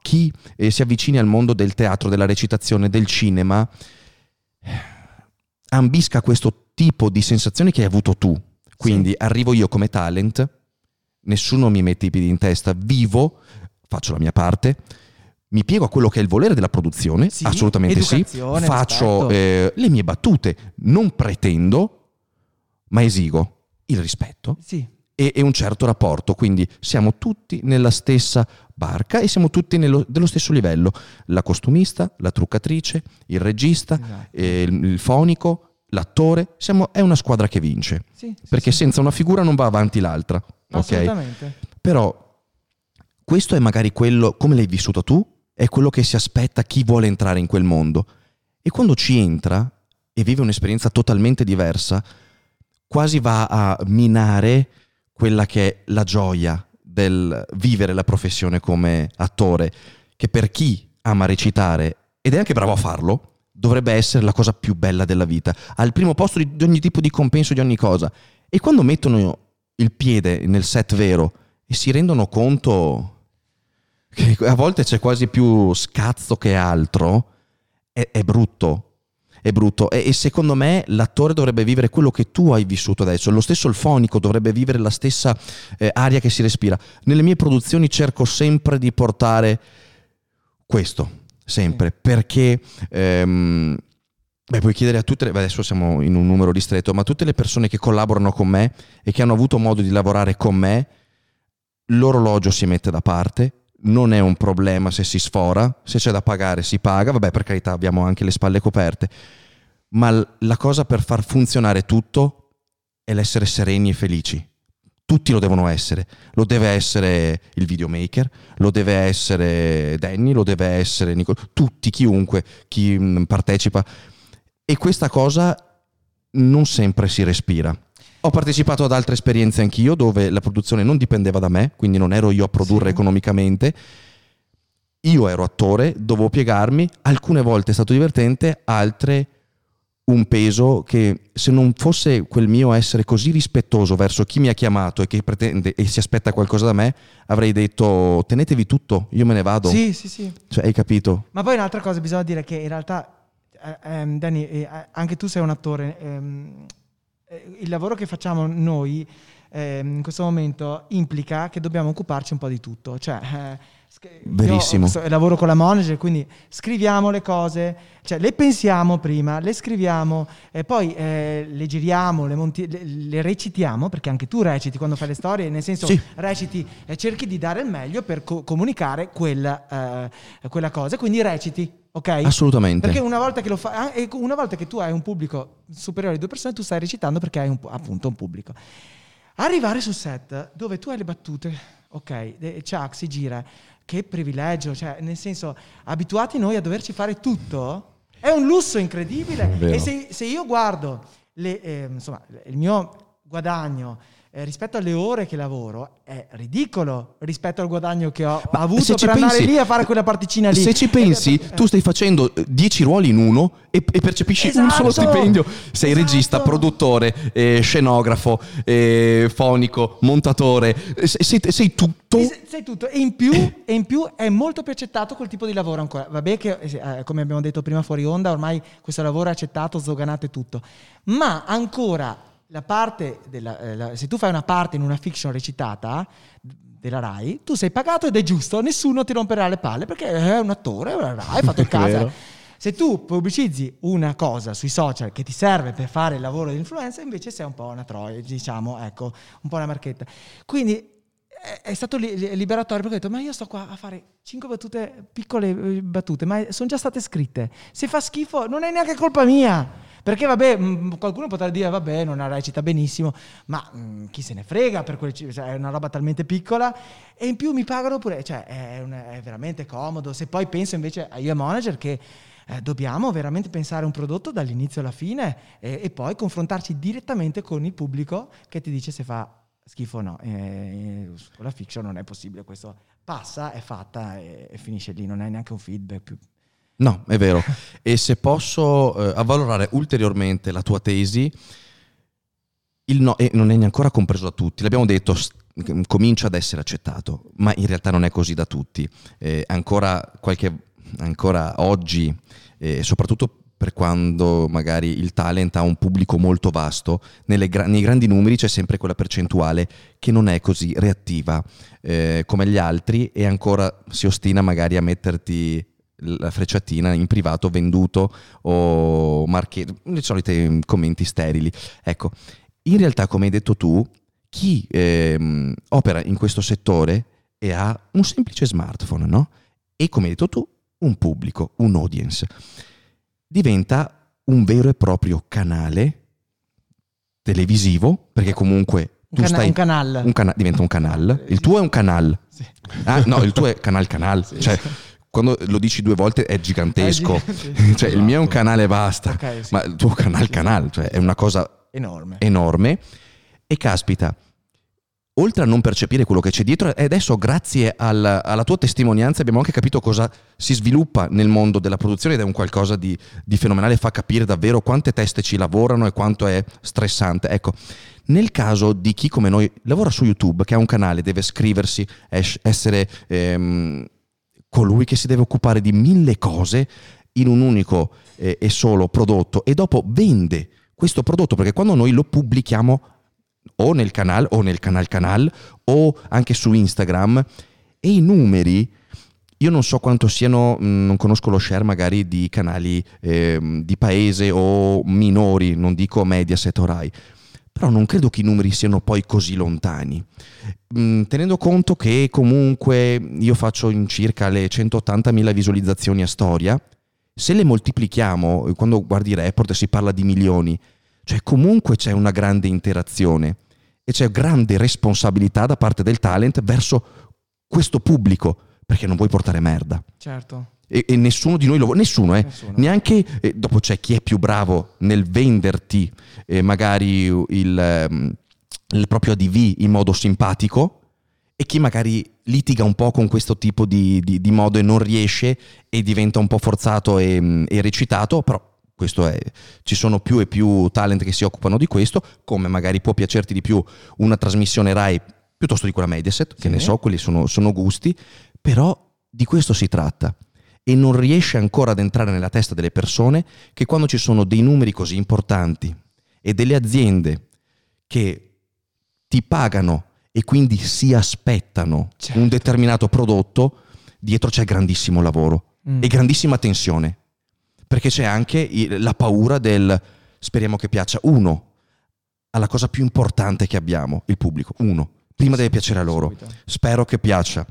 chi eh, si avvicini al mondo del teatro, della recitazione, del cinema, ambisca questo tipo di sensazioni che hai avuto tu. Quindi arrivo io come talent, nessuno mi mette i piedi in testa, vivo, faccio la mia parte, mi piego a quello che è il volere della produzione,
Sì,
assolutamente sì, faccio eh, le mie battute, non pretendo, ma esigo il rispetto.
Sì,
e, e un certo rapporto, quindi siamo tutti nella stessa barca e siamo tutti nello, dello stesso livello, la costumista, la truccatrice, il regista,
Esatto.
eh, il, il fonico, l'attore, siamo, è una squadra che vince,
sì, sì,
perché
sì.
senza una figura non va avanti l'altra?
Assolutamente.
Però questo è magari quello, come l'hai vissuto tu, è quello che si aspetta chi vuole entrare in quel mondo. E quando ci entra e vive un'esperienza totalmente diversa, quasi va a minare quella che è la gioia del vivere la professione come attore, che per chi ama recitare ed è anche bravo a farlo, dovrebbe essere la cosa più bella della vita, al primo posto di, ogni tipo di compenso, di ogni cosa. E quando mettono il piede nel set vero e si rendono conto che a volte c'è quasi più scazzo che altro, è, è brutto. È brutto. E, e secondo me l'attore dovrebbe vivere quello che tu hai vissuto adesso. Lo stesso il fonico dovrebbe vivere la stessa eh, aria che si respira. Nelle mie produzioni cerco sempre di portare questo. Sempre. Perché. ehm, Beh, puoi chiedere a tutte le, adesso siamo in un numero ristretto, ma tutte le persone che collaborano con me e che hanno avuto modo di lavorare con me, l'orologio si mette da parte, non è un problema se si sfora, se c'è da pagare si paga, vabbè per carità abbiamo anche le spalle coperte, ma la cosa per far funzionare tutto è l'essere sereni e felici. Tutti lo devono essere, lo deve essere il videomaker, lo deve essere Danny, lo deve essere Nicola, tutti, chiunque, chi partecipa. E questa cosa non sempre si respira. Ho partecipato ad altre esperienze anch'io dove la produzione non dipendeva da me, quindi non ero io a produrre
Sì.
economicamente. Io ero attore, dovevo piegarmi, alcune volte è stato divertente, altre un peso che se non fosse quel mio essere così rispettoso verso chi mi ha chiamato e che pretende e si aspetta qualcosa da me, avrei detto tenetevi tutto, io me ne vado.
Sì, sì, sì.
Cioè, hai capito?
Ma poi un'altra cosa, bisogna dire che in realtà, eh, ehm, Danny, eh, anche tu sei un attore. ehm, eh, il lavoro che facciamo noi ehm, in questo momento implica che dobbiamo occuparci un po' di tutto. Cioè, eh, io
Verissimo.
so- lavoro con la manager, quindi scriviamo le cose, cioè le pensiamo prima, le scriviamo, e poi eh, le giriamo, le, monti- le- le recitiamo, perché anche tu reciti quando fai le storie, nel senso
Sì.
reciti e cerchi di dare il meglio per co- comunicare quella, eh, quella cosa, quindi reciti, ok?
Assolutamente.
Perché una volta che lo fai, e una volta che tu hai un pubblico superiore a due persone, tu stai recitando perché hai un, pu- appunto un pubblico. Arrivare sul set dove tu hai le battute, ok, e Chuck si gira, che privilegio, cioè nel senso, abituati noi a doverci fare tutto, è un lusso incredibile. E se, se io guardo le, eh, insomma, il mio guadagno eh, rispetto alle ore che lavoro, è ridicolo rispetto al guadagno che ho
Ma
avuto per
ci
andare
pensi-
lì a fare quella particina lì.
Se ci pensi,
Eh,
tu stai facendo 10 ruoli in uno e, e percepisci un solo
Esatto!
stipendio. Sei
Esatto!
regista, produttore, eh, scenografo, eh, fonico, montatore, eh, sei, sei- sei tutto.
E se- Sei tutto. E in, più, e in più è molto più accettato quel tipo di lavoro ancora. Vabbè che, eh, come abbiamo detto prima fuori onda, ormai questo lavoro è accettato, sdoganato e tutto. Ma ancora della... eh, la- se tu fai una parte in una fiction recitata della RAI, tu sei pagato ed è giusto, nessuno ti romperà le palle perché è un attore, *laughs* è una RAI, fatto caso.
Vero.
Se tu pubblicizzi una cosa sui social che ti serve per fare il lavoro di influencer, invece sei un po' una troia, diciamo, ecco, un po' una marchetta. Quindi è- è stato li- li- liberatorio perché ho detto ma io sto qua a fare cinque battute piccole eh, battute ma sono già state scritte se fa schifo non è neanche colpa mia perché vabbè mh, qualcuno potrà dire vabbè non recita benissimo ma mh, chi se ne frega per quel ci- cioè, è una roba talmente piccola e in più mi pagano pure cioè è, un- è veramente comodo se poi penso invece a io e manager che eh, dobbiamo veramente pensare un prodotto dall'inizio alla fine e, e poi confrontarci direttamente con il pubblico che ti dice se fa schifo o no. Con la fiction non è possibile, questo passa, è fatta e, e finisce lì, non hai neanche un feedback più.
No, è vero. e se posso eh, avvalorare ulteriormente la tua tesi, il no e non è ancora compreso da tutti. L'abbiamo detto, s- comincia ad essere accettato, ma in realtà non è così da tutti. Eh, ancora, qualche, ancora oggi, eh, soprattutto per quando magari il talent ha un pubblico molto vasto, gra- nei grandi numeri c'è sempre quella percentuale che non è così reattiva eh, come gli altri e ancora si ostina magari a metterti la frecciatina in privato venduto o marche- le solite mm, commenti sterili. Ecco, in realtà come hai detto tu, chi ehm, opera in questo settore e ha un semplice smartphone, no? E come hai detto tu, un pubblico, un audience, diventa un vero e proprio canale televisivo, perché comunque
Un,
tu
cana-
stai
un canale.
un cana- diventa un canale. Il tuo è un canale.
Sì.
Ah, no, il tuo è canal canal. Cioè, quando lo dici due volte è gigantesco.
È *laughs*
cioè, il mio è un canale e basta.
Ok, sì.
Ma il tuo canal canal, cioè è una cosa
Enorme.
enorme. E caspita, oltre a non percepire quello che c'è dietro, e adesso grazie al- alla tua testimonianza abbiamo anche capito cosa si sviluppa nel mondo della produzione ed è un qualcosa di, di fenomenale, fa capire davvero quante teste ci lavorano e quanto è stressante. Ecco, nel caso di chi come noi lavora su YouTube, che ha un canale, deve scriversi, es- essere ehm, colui che si deve occupare di mille cose in un unico eh, e solo prodotto e dopo vende questo prodotto perché quando noi lo pubblichiamo o nel canale o nel canal canal o anche su Instagram e i numeri io non so quanto siano, mh, non conosco lo share magari di canali ehm, di paese o minori, non dico Mediaset o Rai, però non credo che i numeri siano poi così lontani. Mm, tenendo conto che comunque io faccio in circa le 180.000 visualizzazioni a storia, se le moltiplichiamo, eh, quando guardi i report si parla di milioni, cioè comunque c'è una grande interazione e c'è grande responsabilità da parte del talent verso questo pubblico, perché non vuoi portare merda.
Certo.
E, e nessuno di noi lo vuole, nessuno, eh.
Nessuno.
Neanche eh, dopo c'è chi è più bravo nel venderti eh, magari il, ehm, il proprio ADV in modo simpatico e chi magari litiga un po' con questo tipo di, di- di modo e non riesce e diventa un po' forzato e, e recitato, però questo è, ci sono più e più talent che si occupano di questo, come magari può piacerti di più una trasmissione Rai piuttosto di quella Mediaset, che
Sì.
ne so, quelli sono, sono gusti, però di questo si tratta e non riesce ancora ad entrare nella testa delle persone che quando ci sono dei numeri così importanti e delle aziende che ti pagano e quindi si aspettano
Certo.
un determinato prodotto, dietro c'è grandissimo lavoro
Mm.
e grandissima tensione. Perché c'è anche la paura del speriamo che piaccia uno alla cosa più importante che abbiamo, il pubblico. Uno, prima deve piacere a loro.
Subito.
Spero che piaccia.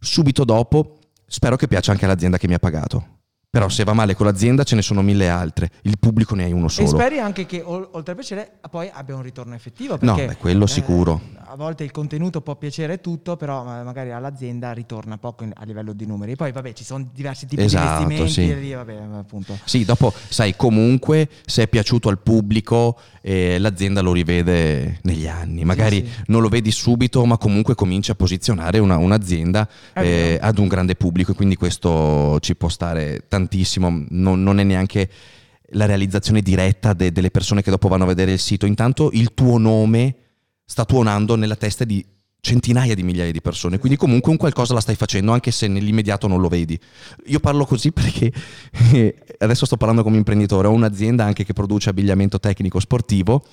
Subito dopo, spero che piaccia anche all'azienda che mi ha pagato. Però se va male con l'azienda ce ne sono mille altre. Il pubblico ne hai uno
E
solo.
speri anche che ol- oltre a piacere poi abbia un ritorno effettivo.
No, beh, quello
eh,
sicuro.
a volte il contenuto può piacere tutto, però ma- magari all'azienda ritorna poco a livello di numeri. Poi vabbè, ci sono diversi tipi
Esatto,
di investimenti.
sì.
e vabbè, appunto.
Sì, dopo, sai, comunque se è piaciuto al pubblico, eh, l'azienda lo rivede negli anni. Magari
sì.
non lo vedi subito, ma comunque comincia a posizionare una- un'azienda eh, ad un grande pubblico e quindi questo ci può stare tantissimo. Non, non è neanche la realizzazione diretta de- delle persone che dopo vanno a vedere il sito. Intanto il tuo nome sta tuonando nella testa di centinaia di migliaia di persone, quindi comunque un qualcosa la stai facendo anche se nell'immediato non lo vedi. Io parlo così *laughs* perché eh, adesso sto parlando come imprenditore, ho un'azienda anche che produce abbigliamento tecnico sportivo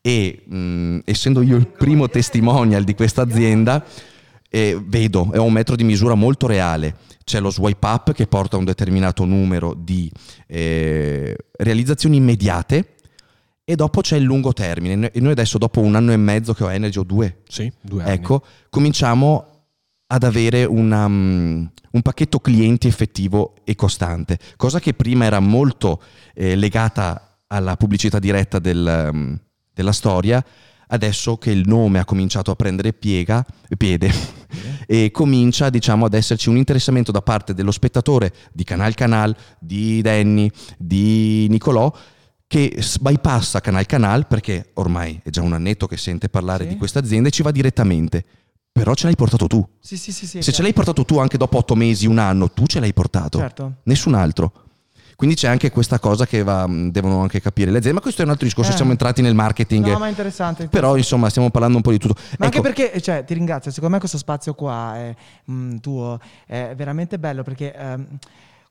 e mh, essendo io il primo testimonial di questa azienda eh, vedo, è un metro di misura molto reale. C'è lo swipe up che porta a un determinato numero di eh, realizzazioni immediate e dopo c'è il lungo termine. E noi adesso dopo un anno e mezzo che ho Energy o due,
Sì, due anni.
ecco, cominciamo ad avere una, mm, un pacchetto clienti effettivo e costante, cosa che prima era molto eh, legata alla pubblicità diretta del, mm, della storia, adesso che il nome ha cominciato a prendere piega, piede *laughs* e comincia diciamo ad esserci un interessamento da parte dello spettatore di Canal Canal, di Danny, di Nicolò che bypassa Canal Canal perché ormai è già un annetto che sente parlare
Sì.
di questa azienda e ci va direttamente. Però ce l'hai portato tu.
Sì, sì, sì. sì
Se ce l'hai portato tu anche dopo otto mesi, un anno, tu ce l'hai portato.
Certo.
Nessun altro. Quindi c'è anche questa cosa che va- devono anche capire le aziende. Ma questo è un altro discorso,
Eh.
siamo entrati nel marketing.
No, ma è interessante.
Però insomma stiamo parlando un po' di tutto.
Ma anche
Ecco,
perché, cioè, ti ringrazio, secondo me questo spazio qua è, mm, tuo è veramente bello perché ehm,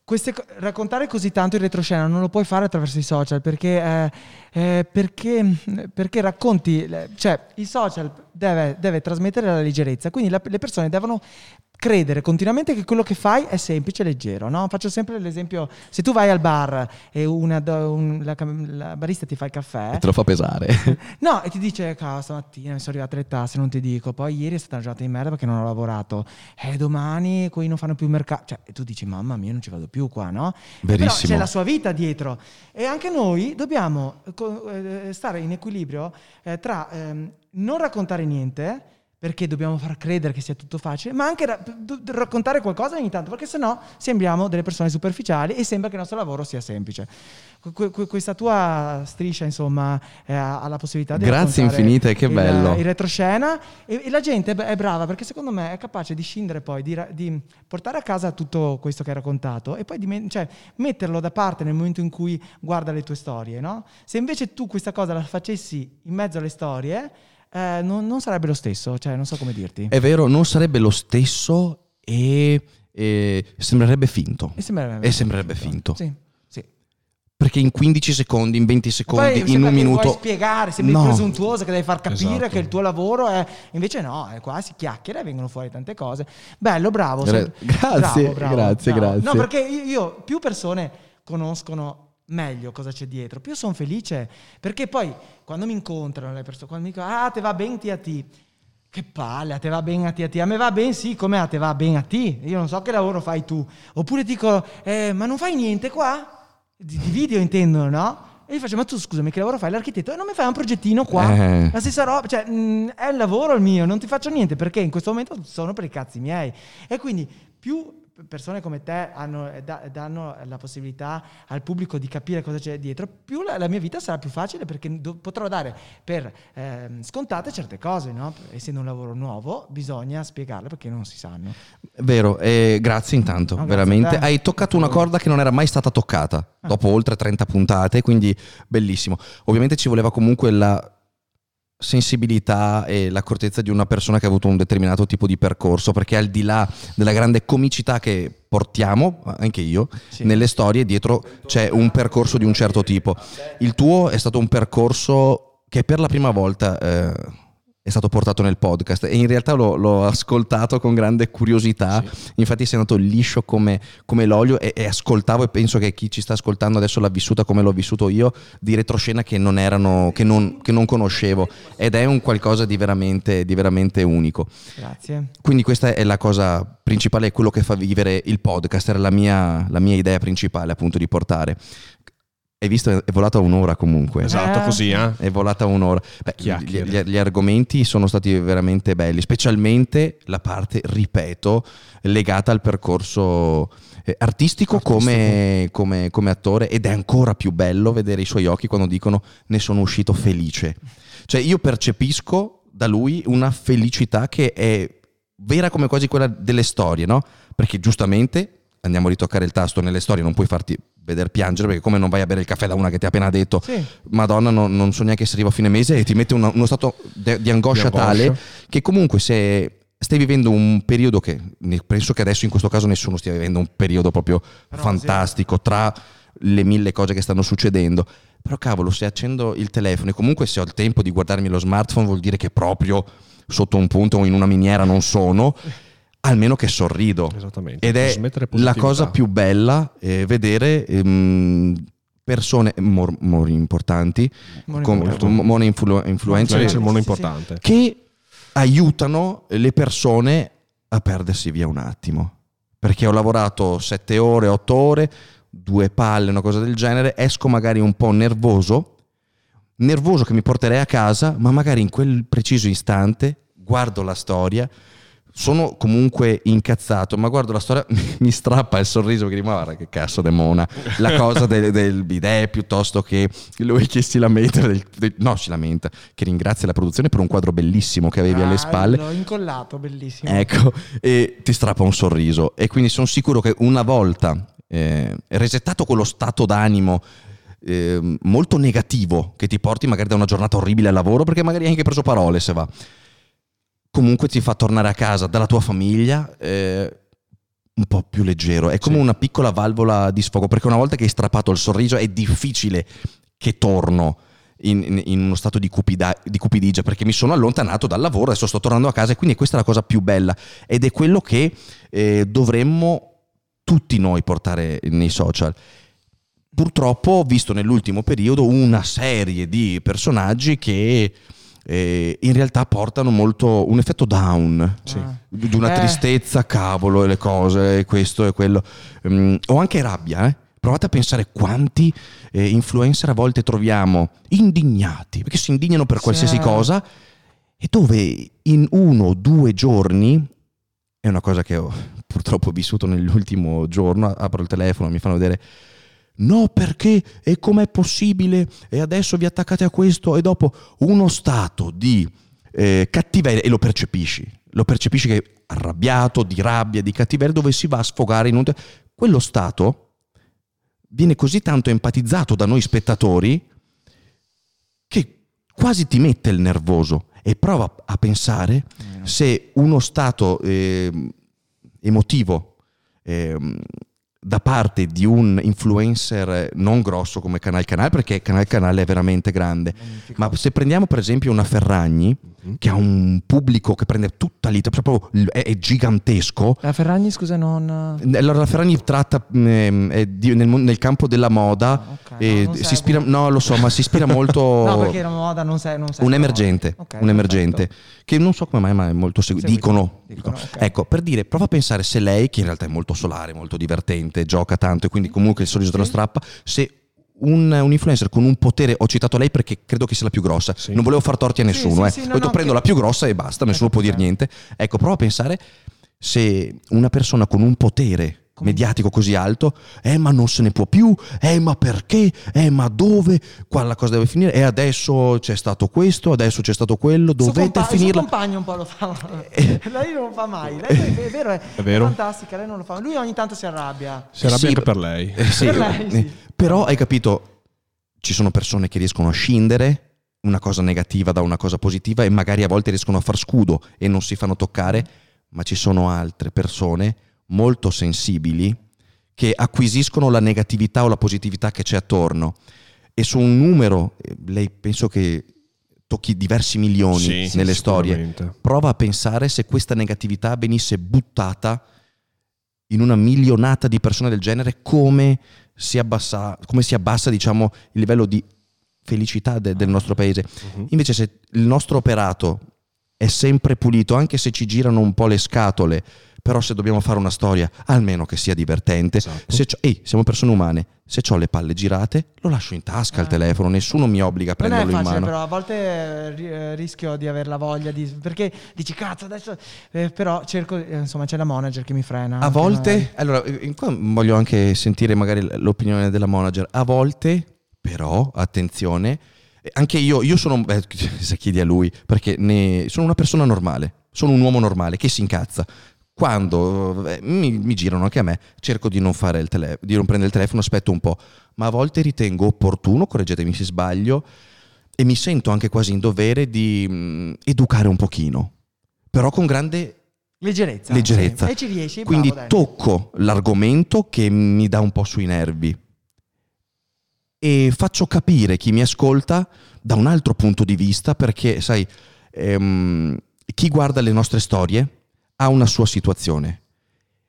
queste co- raccontare così tanto in retroscena non lo puoi fare attraverso i social perché, eh, eh, perché, perché racconti, cioè il social deve, deve trasmettere la leggerezza, quindi la- le persone devono credere continuamente che quello che fai è semplice e leggero. No? Faccio sempre l'esempio, se tu vai al bar e una, un- la, la barista ti fa il caffè,
te lo fa pesare. *laughs*
No, e ti dice, cavolo, stamattina mi sono arrivate le tasse, non ti dico. Poi ieri è stata una giornata di merda perché non ho lavorato. E domani qui non fanno più mercato. Cioè, e tu dici, mamma mia, non ci vado più qua, no? Però
Verissimo.
c'è la sua vita dietro. E anche noi dobbiamo co- eh, stare in equilibrio eh, tra ehm, non raccontare niente, perché dobbiamo far credere che sia tutto facile, ma anche ra- d- d- raccontare qualcosa ogni tanto, perché sennò sembriamo delle persone superficiali e sembra che il nostro lavoro sia semplice. Que- que- questa tua striscia, insomma, eh, ha la possibilità di
Grazie infinite, che
il-
bello.
Il retroscena e, e la gente è brava perché secondo me è capace di scindere poi, di, ra- di portare a casa tutto questo che hai raccontato e poi di me- cioè, metterlo da parte nel momento in cui guarda le tue storie. No? Se invece tu questa cosa la facessi in mezzo alle storie, eh, non, non sarebbe lo stesso, cioè non so come dirti.
È vero, non sarebbe lo stesso e, e sembrerebbe finto.
E sembrerebbe,
E sembrerebbe finto.
Sì, sì.
Perché in 15 secondi, in 20
Poi
secondi, in un minuto...
vuoi spiegare, sembri
No.
presuntuoso che devi far capire
Esatto.
che il tuo lavoro è invece no, è qua si chiacchiera e vengono fuori tante cose. Bello, bravo.
Gra-
sem-
grazie, grazie, grazie.
No, perché io, io- più persone conoscono meglio cosa c'è dietro, più sono felice, perché poi quando mi incontrano le persone, quando mi dicono "Ah, te va ben ti a ti". Che palle, a te va ben a ti a ti. A me va ben sì, come a te va ben a ti. Io non so che lavoro fai tu. Oppure dico "Eh, ma non fai niente qua?" Di, di video intendono, no? E gli faccio, ma tu scusami, che lavoro fai? L'architetto, e non mi fai un progettino qua?
Eh.
La stessa roba, cioè, mh, è il lavoro il mio, non ti faccio niente perché in questo momento sono per i cazzi miei. E quindi più persone come te hanno, eh, da- danno la possibilità al pubblico di capire cosa c'è dietro, più la, la mia vita sarà più facile perché do- potrò dare per ehm, scontate certe cose, no? Essendo un lavoro nuovo, bisogna spiegarle perché non si sanno.
Vero, eh, grazie intanto,
No, grazie
veramente.
te.
Hai toccato una corda che non era mai stata toccata,
Ah.
dopo oltre 30 puntate, quindi bellissimo. Ovviamente ci voleva comunque la sensibilità e l'accortezza di una persona che ha avuto un determinato tipo di percorso, perché al di là della grande comicità che portiamo, anche io,
Sì.
nelle storie dietro c'è un percorso di un certo tipo. Il tuo è stato un percorso che per la prima volta eh, è stato portato nel podcast e in realtà l'ho, l'ho ascoltato con grande curiosità, infatti sei andato liscio come, come l'olio e, e ascoltavo e penso che chi ci sta ascoltando adesso l'ha vissuta come l'ho vissuto io, di retroscena che non, erano, che non, che non conoscevo ed è un qualcosa di veramente, di veramente unico.
Grazie.
Quindi questa è la cosa principale, è quello che fa vivere il podcast, era la mia, la mia idea principale appunto di portare. Hai visto, è volata un'ora comunque.
Esatto,
Eh.
così, eh.
È volata un'ora. Beh, gli, gli- gli argomenti sono stati veramente belli, specialmente la parte, ripeto, legata al percorso eh, artistico, Come, come- come attore ed è ancora più bello vedere i suoi occhi quando dicono ne sono uscito felice. Cioè io percepisco da lui una felicità che è vera come quasi quella delle storie, no? Perché giustamente andiamo a ritoccare il tasto nelle storie, non puoi farti vedere piangere perché come non vai a bere il caffè da una che ti ha appena detto
Sì.
Madonna, no- non so neanche se arrivo a fine mese e ti mette una- uno stato de- di angoscia
Di angoscia.
tale che comunque se stai vivendo un periodo che penso che adesso in questo caso nessuno stia vivendo un periodo proprio
Roseo.
fantastico tra le mille cose che stanno succedendo. Però cavolo, se accendo il telefono e comunque se ho il tempo di guardarmi lo smartphone vuol dire che proprio sotto un punto o in una miniera non sono, *laughs* almeno che sorrido.
Esattamente.
Ed è la cosa più bella eh, vedere ehm, persone mor- mor- importanti, mono influ- influencer,
Influencer mono importante.
che aiutano le persone a perdersi via un attimo. Perché ho lavorato sette ore, otto ore, due palle, una cosa del genere, esco magari un po' nervoso, nervoso che mi porterei a casa, ma magari in quel preciso istante guardo la storia, sono comunque incazzato, ma guardo la storia, *laughs* mi strappa il sorriso perché dico, ma guarda che cazzo demona, la cosa del, del bidet piuttosto che lui che si lamenta, del- del- no si lamenta, che ringrazia la produzione per un quadro bellissimo che avevi alle
Ah,
spalle.
L'ho incollato, bellissimo.
Ecco, e ti strappa un sorriso. E quindi sono sicuro che una volta eh, resettato quello stato d'animo eh, molto negativo che ti porti magari da una giornata orribile al lavoro, perché magari hai anche preso parole se va, comunque ti fa tornare a casa dalla tua famiglia. eh, un po' più leggero, è come
Sì.
una piccola valvola di sfogo, perché una volta che hai strappato il sorriso è difficile che torno in, in- uno stato di, cupida- di cupidigia, perché mi sono allontanato dal lavoro, adesso sto tornando a casa e quindi questa è la cosa più bella ed è quello che eh, dovremmo tutti noi portare nei social. Purtroppo ho visto nell'ultimo periodo una serie di personaggi che eh, in realtà portano molto un effetto down
Sì.
Ah.
di una
Eh.
tristezza, cavolo, e le cose, e questo e quello. Mm, o anche rabbia, eh. Provate a pensare quanti eh, influencer a volte troviamo indignati, perché si indignano per qualsiasi
Sì.
cosa, e dove in uno o due giorni, è una cosa che ho purtroppo vissuto nell'ultimo giorno, apro il telefono, mi fanno vedere, no perché, e com'è possibile, e adesso vi attaccate a questo, e dopo uno stato di eh, cattiveria, e lo percepisci, lo percepisci che è arrabbiato, di rabbia, di cattiveria, dove si va a sfogare in un... Quello stato viene così tanto empatizzato da noi spettatori che quasi ti mette il nervoso e prova a pensare se uno stato ehm, emotivo ehm, da parte di un influencer non grosso come Canal Canal, perché Canal Canal è veramente grande, ma se prendiamo per esempio una Ferragni, che ha un pubblico che prende tutta l'Italia, proprio è, è gigantesco,
La Ferragni, scusa, non...
allora la Ferragni tratta mm, è di- nel, nel campo della moda,
Ah, ok,
e
no,
si ispira, no lo so, ma si ispira *laughs* molto...
No, perché la moda non sei, non sei
un emergente,
Ok,
un emergente,
perfetto.
che non so come mai, ma è molto seguito. Dicono,
Dicono,
dicono.
ok.
ecco, per dire, prova a pensare se lei, che in realtà è molto solare, molto divertente, gioca tanto e quindi comunque il sorriso te lo
Sì.
strappa, se un, un influencer con un potere, ho citato lei perché credo che sia la più grossa,
Sì.
non volevo far torti a nessuno,
sì,
eh.
sì,
ho
no,
detto
no,
prendo
che-
la più grossa e basta, nessuno può dire niente. Ecco, prova a pensare se una persona con un potere mediatico così alto, eh ma non se ne può più, eh ma perché, eh ma dove, qua la cosa deve finire, e adesso c'è stato questo, adesso c'è stato quello, dovete
compa- Il
finirla.
suo compagno un po' lo fa.
Eh. *laughs*
lei non lo fa mai. Lei è, è vero, è, *laughs*
È vero?
fantastica, lei non lo fa. Lui ogni tanto si arrabbia.
Si arrabbia
Sì,
anche per lei.
Eh, sì,
Per lei, sì.
eh, Però hai capito, ci sono persone che riescono a scindere una cosa negativa da una cosa positiva e magari a volte riescono a far scudo e non si fanno toccare, ma ci sono altre persone molto sensibili che acquisiscono la negatività o la positività che c'è attorno e su un numero, eh, lei penso che tocchi diversi milioni
Sì,
nelle
sì,
storie, prova a pensare se questa negatività venisse buttata in una milionata di persone del genere, come si abbassa, come si abbassa diciamo, il livello di felicità de- del nostro paese.
Mhm.
Invece se il nostro operato è sempre pulito, anche se ci girano un po' le scatole, però se dobbiamo fare una storia, almeno che sia divertente.
Esatto.
Se ehi, siamo persone umane, se ho le palle girate, lo lascio in tasca il
Ah.
telefono, nessuno mi obbliga a prenderlo in
facile,
mano.
però a volte eh, eh, rischio di aver la voglia di. Perché dici cazzo adesso. eh, però cerco. eh, insomma, c'è la manager che mi frena.
A volte, allora, eh, qua voglio anche sentire magari l'opinione della manager. A volte, però, attenzione, eh, anche io, io sono, beh, *laughs* se chiedi a lui, perché ne- sono una persona normale, sono un uomo normale che si incazza. Quando eh, mi, mi girano anche a me, cerco di non, fare il tele- di non prendere il telefono, aspetto un po', ma a volte ritengo opportuno, correggetemi se sbaglio, e mi sento anche quasi in dovere di mm, educare un pochino, però con grande
Leggerezza.
Leggerezza.
sì. E ci riesci.
quindi
bravo,
tocco l'argomento che mi dà un po' sui nervi e faccio capire chi mi ascolta da un altro punto di vista perché, sai, ehm, chi guarda le nostre storie ha una sua situazione,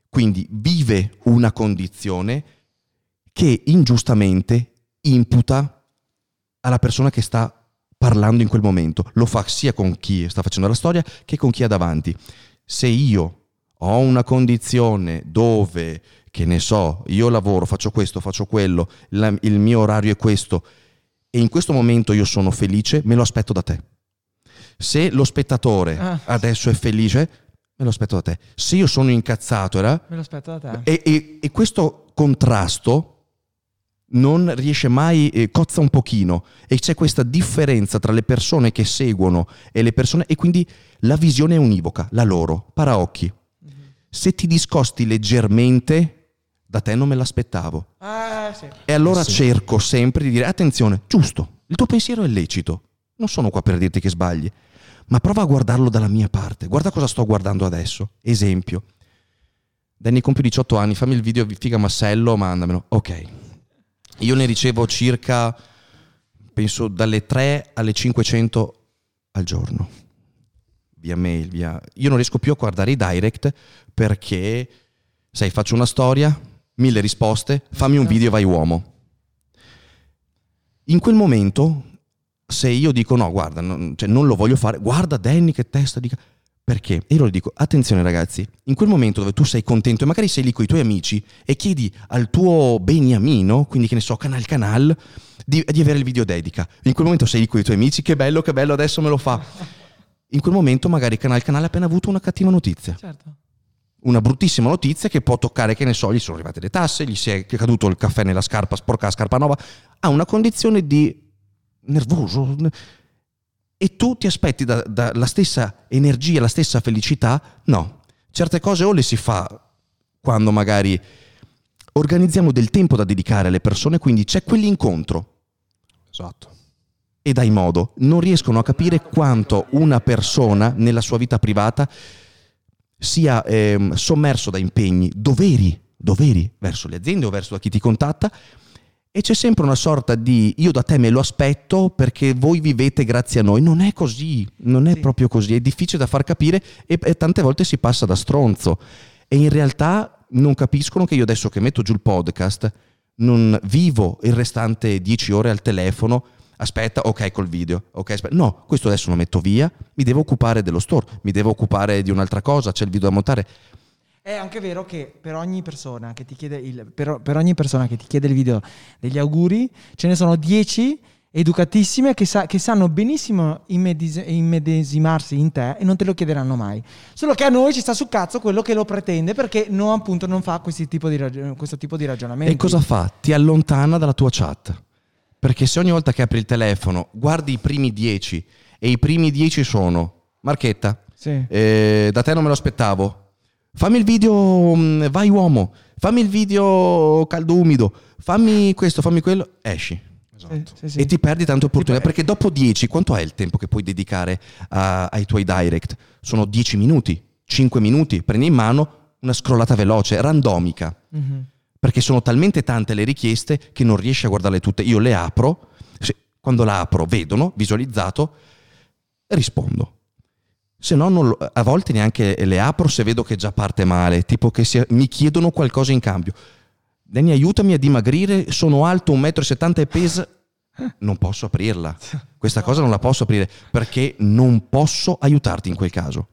quindi vive una condizione che ingiustamente imputa alla persona che sta parlando in quel momento. Lo fa sia con chi sta facendo la storia che con chi ha davanti. Se io ho una condizione dove, che ne so, io lavoro, faccio questo, faccio quello, la- il mio orario è questo, e in questo momento io sono felice, me lo aspetto da te. Se lo spettatore
Ah.
adesso è felice, me lo aspetto da te. Se io sono incazzato, era,
Me lo aspetto da te.
e, e- e questo contrasto non riesce mai, eh, cozza un pochino e c'è questa differenza tra le persone che seguono e le persone e quindi la visione è univoca, la loro, paraocchi. Se ti discosti leggermente, da te non me l'aspettavo.
Ah, sì.
E allora
Sì.
cerco sempre di dire, attenzione, giusto, il tuo pensiero è lecito, non sono qua per dirti che sbagli, ma prova a guardarlo dalla mia parte, guarda cosa sto guardando adesso. Esempio, Danny compie 18 anni, fammi il video figa massello, mandamelo. Ok, io ne ricevo circa, penso, dalle 3 alle 500 al giorno, via mail, via... Io non riesco più a guardare i direct perché, sai, faccio una storia, mille risposte, fammi un video, vai uomo. In quel momento, se io dico no, guarda, non, cioè, non lo voglio fare, guarda Danny che testa di... ca-". Perché? E io lo dico, attenzione ragazzi, in quel momento dove tu sei contento e magari sei lì con i tuoi amici e chiedi al tuo beniamino, quindi che ne so, canal canal, di, di avere il video dedica. In quel momento sei lì con i tuoi amici, che bello, che bello, adesso me lo fa. *laughs* In quel momento magari canal canale ha appena avuto una cattiva notizia
Certo.
una bruttissima notizia che può toccare, che ne so, gli sono arrivate le tasse, gli si è caduto il caffè nella scarpa, sporca la scarpa nuova, ha una condizione di nervoso. E tu ti aspetti da- da- la stessa energia, la stessa felicità? No. Certe cose o le si fa quando magari organizziamo del tempo da dedicare alle persone, quindi c'è quell'incontro
Esatto.
e dai modo, non riescono a capire quanto una persona nella sua vita privata sia ehm, sommerso da impegni, doveri, doveri verso le aziende o verso chi ti contatta e c'è sempre una sorta di io da te me lo aspetto perché voi vivete grazie a noi. Non è così, non è
Sì.
proprio così, è difficile da far capire e, e tante volte si passa da stronzo e in realtà non capiscono che io adesso che metto giù il podcast non vivo il restante 10 ore al telefono. Aspetta, ok, col video. Ok, aspetta. No, questo adesso lo metto via. Mi devo occupare dello store, mi devo occupare di un'altra cosa. C'è il video da montare.
È anche vero che per ogni persona che ti chiede il, per, per ogni persona che ti chiede il video degli auguri, ce ne sono 10 educatissime che, sa- che sanno benissimo immedis- immedesimarsi in te e non te lo chiederanno mai. Solo che a noi ci sta sul cazzo quello che lo pretende perché no, appunto non fa tipo di ragio- questo tipo di ragionamenti.
E cosa fa? Ti allontana dalla tua chat. Perché se ogni volta che apri il telefono guardi i primi 10 e i primi 10 sono Marchetta,
Sì.
eh, da te non me lo aspettavo. Fammi il video mm, vai uomo, fammi il video caldo umido, fammi questo, fammi quello, esci.
Esatto.
Sì, sì, sì.
E ti perdi tante opportunità.
per-
Perché dopo 10, quanto è il tempo che puoi dedicare a- ai tuoi direct? Sono 10 minuti, 5 minuti. Prendi in mano una scrollata veloce, randomica.
Mhm.
Perché sono talmente tante le richieste che non riesci a guardarle tutte. Io le apro, se- quando la apro, vedono, visualizzato, rispondo. Se no, lo- a volte neanche le apro se vedo che già parte male, tipo che sia- mi chiedono qualcosa in cambio. Danny, aiutami a dimagrire, sono alto 1,70 m e peso. Non posso aprirla. *laughs* Questa cosa non la posso aprire perché non posso aiutarti in quel caso.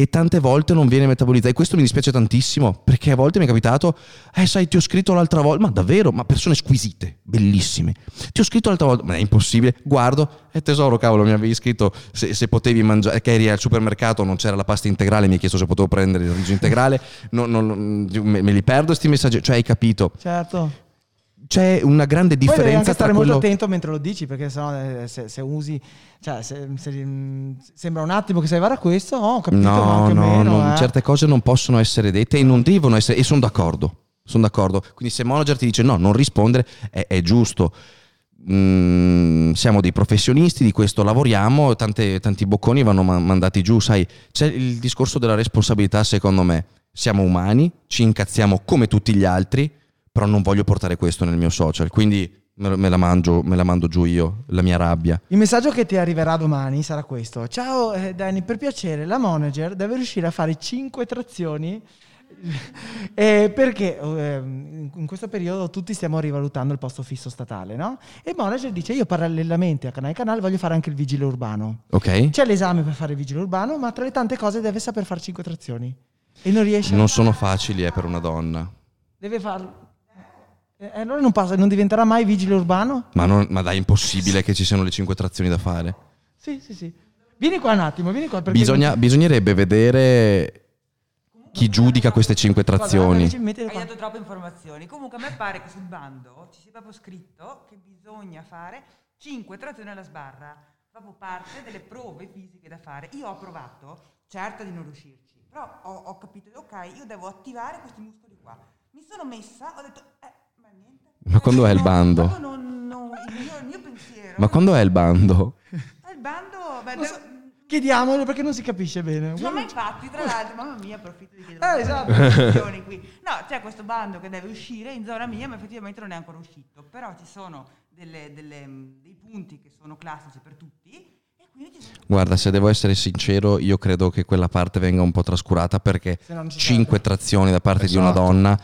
E tante volte non viene metabolizzato. E questo mi dispiace tantissimo perché a volte mi è capitato, eh sai, ti ho scritto l'altra volta, ma davvero, ma persone squisite, bellissime. Ti ho scritto l'altra volta, ma è impossibile. Guardo, e tesoro, cavolo, mi avevi scritto se, se potevi mangiare, che eri al supermercato, non c'era la pasta integrale, mi hai chiesto se potevo prendere il riso integrale. Non- non- me, me li perdo questi messaggi, cioè hai capito.
Certo.
C'è una grande
Poi devi
differenza
anche stare
quello...
molto attento mentre lo dici, perché sennò eh, se, se usi, cioè se, se- sembra un attimo che sai fare a questo, oh, ho capito, ma
No,
anche
no,
meno.
non-
eh.
certe cose non possono essere dette e non devono essere, e sono d'accordo. Sono d'accordo. Quindi se manager ti dice no, non rispondere, è, è giusto. Mm, siamo dei professionisti, di questo lavoriamo, tante- tanti bocconi vanno ma- mandati giù, sai, c'è il discorso della responsabilità secondo me. Siamo umani, ci incazziamo come tutti gli altri, però non voglio portare questo nel mio social, quindi me, la mangio, me la mando giù io, la mia rabbia.
Il messaggio che ti arriverà domani sarà questo. Ciao eh, Danny, per piacere, la manager deve riuscire a fare 5 trazioni *laughs* eh, perché eh, in questo periodo tutti stiamo rivalutando il posto fisso statale, no? E il manager dice io parallelamente a Canale Canale voglio fare anche il vigile urbano.
Ok?
C'è l'esame per fare il vigile urbano, ma tra le tante cose deve saper fare 5 trazioni. E non riesce
Non sono facili eh, per una donna.
Deve farlo. E allora non, passa, non diventerà mai vigile urbano?
Ma, non- ma dai, è impossibile che ci siano le cinque trazioni da fare.
Sì, sì, sì. Vieni qua un attimo, vieni qua.
Bisogna- bisognerebbe vedere chi giudica queste cinque trazioni.
Hai dato troppe informazioni. Comunque a me pare che sul bando ci sia proprio scritto che bisogna fare 5 trazioni alla sbarra. Proprio parte delle prove fisiche da fare. Io ho provato, certa di non riuscirci, però ho, ho capito, ok, io devo attivare questi muscoli qua. Mi sono messa, ho detto, eh, ma
quando è il bando?
proprio non- non- il, mio, il mio pensiero.
Ma quando è il bando?
Il bando, beh,
so- Chiediamolo perché non si capisce bene.
No, ma infatti, tra l'altro, mamma mia, approfitto di chiedere
Eh, esatto.
qui. No, c'è questo bando che deve uscire in zona mia, ma effettivamente non è ancora uscito. Però ci sono delle- delle, mh, dei punti che sono classici per tutti e
Guarda, se devo essere sincero, io credo che quella parte venga un po' trascurata perché
Se no non ci
cinque trazioni da parte di una
Esatto.
donna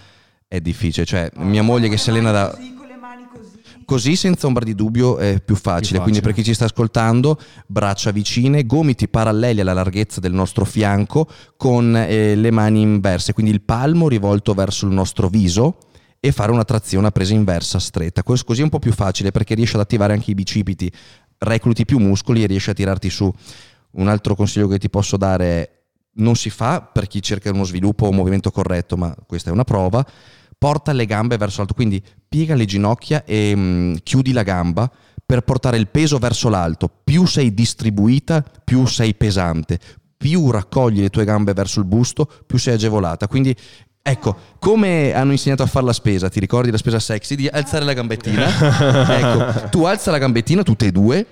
è difficile. Cioè, mia moglie che si
le
allena da...
così, con le mani così.
Così senza ombra di dubbio è più facile.
Più
Quindi
facile.
per chi ci sta ascoltando, braccia vicine, gomiti paralleli alla larghezza del nostro fianco con eh, le mani inverse, quindi il palmo rivolto verso il nostro viso e fare una trazione a presa inversa stretta. Cos- Così è un po' più facile perché riesci ad attivare anche i bicipiti, recluti più muscoli e riesci a tirarti su. Un altro consiglio che ti posso dare è non si fa per chi cerca uno sviluppo o un movimento corretto, ma questa è una prova. Porta le gambe verso l'alto, quindi piega le ginocchia e mm, chiudi la gamba per portare il peso verso l'alto. Più sei distribuita, più sei pesante. Più raccogli le tue gambe verso il busto, più sei agevolata. Quindi Ecco, come hanno insegnato a fare la spesa, ti ricordi la spesa sexy di alzare la gambettina? *laughs* ecco, tu alza la gambettina tutte e due.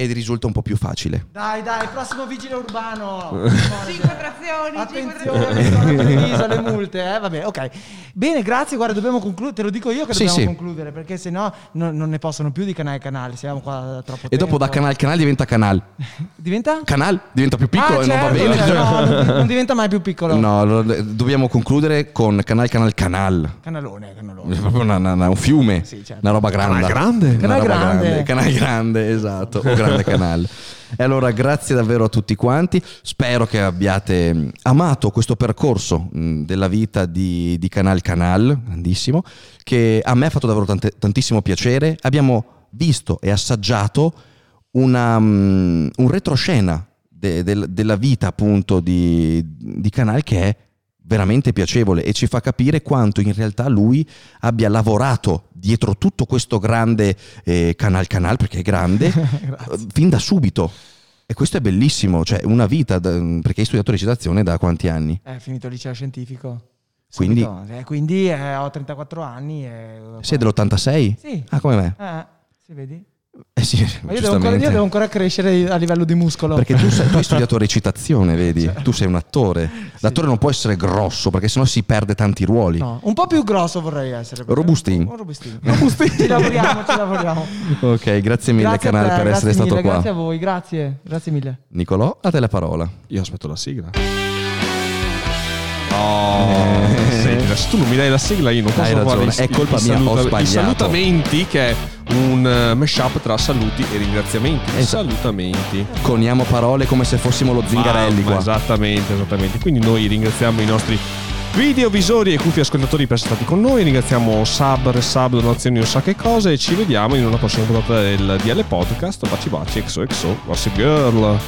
Ed risulta un po' più facile.
Dai, dai, prossimo vigile urbano.
5 trazioni, 5
Attenzione,
trazioni.
sono le multe, eh? Vabbè, ok. Bene, grazie. Guarda, dobbiamo concludere. Te lo dico io che
Sì,
dobbiamo
sì.
concludere perché sennò non, non ne possono più di canale canale. Siamo qua da troppo
E dopo da
tempo.
canal canal diventa canal. *laughs*
Diventa?
Canal diventa più piccolo
Ah,
e non va
certo,
bene.
certo, no, non, *laughs* non diventa mai più piccolo.
No, dobbiamo concludere con canal canal canal.
Canalone, canalone.
È proprio una- una- una- un fiume,
Sì, certo.
una roba grande.
Canal grande?
Una
Canal
roba
grande.
Canal grande, esatto, o grande *laughs* canale. E allora grazie davvero a tutti quanti, spero che abbiate amato questo percorso della vita di, di Canal Canal, grandissimo, che a me ha fatto davvero tante- tantissimo piacere. Abbiamo visto e assaggiato una, mh, un retroscena de- del- della vita appunto di, di Canal che è veramente piacevole e ci fa capire quanto in realtà lui abbia lavorato dietro tutto questo grande eh, canal canal perché è grande *laughs* eh, fin da subito e questo è bellissimo cioè una vita da- perché hai studiato recitazione da quanti anni?
È finito il liceo scientifico.
Quindi.
Eh, quindi eh, ho 34 anni. E...
sei dell'86?
Sì.
Ah, come me?
Eh, si vedi?
Eh sì,
Ma io devo, ancora, io devo ancora crescere a livello di muscolo.
Perché tu, sei- tu hai *laughs* studiato recitazione, vedi? Tu sei un attore. L'attore non può essere grosso perché sennò si perde tanti ruoli.
No, un po' più grosso vorrei essere.
Robustin.
Un robustin. *laughs* ci lavoriamo, ci lavoriamo.
Ok, grazie mille
Grazie
Canale
te,
per
grazie
essere stato
mille,
qua.
Grazie a voi, grazie. Grazie mille.
Nicolò, a te la parola.
Io aspetto la sigla. Oh, senti, adesso tu non mi dai la sigla, io non posso
Hai
fare
ragione,
i-
è colpa
i
mia, ho
saluta-
sbagliato.
I salutamenti che è un eh, mashup tra saluti e ringraziamenti.
Esatto.
Salutamenti.
Coniamo parole come se fossimo lo Zingarelli
Mamma,
qua.
Esattamente, esattamente. Quindi noi ringraziamo i nostri videovisori e cufi ascoltatori per essere stati con noi. Ringraziamo sub, resub, donazioni, non sa che cose. E ci vediamo in una prossima puntata del DL Podcast. Baci baci, exo exo, Gossip Girl.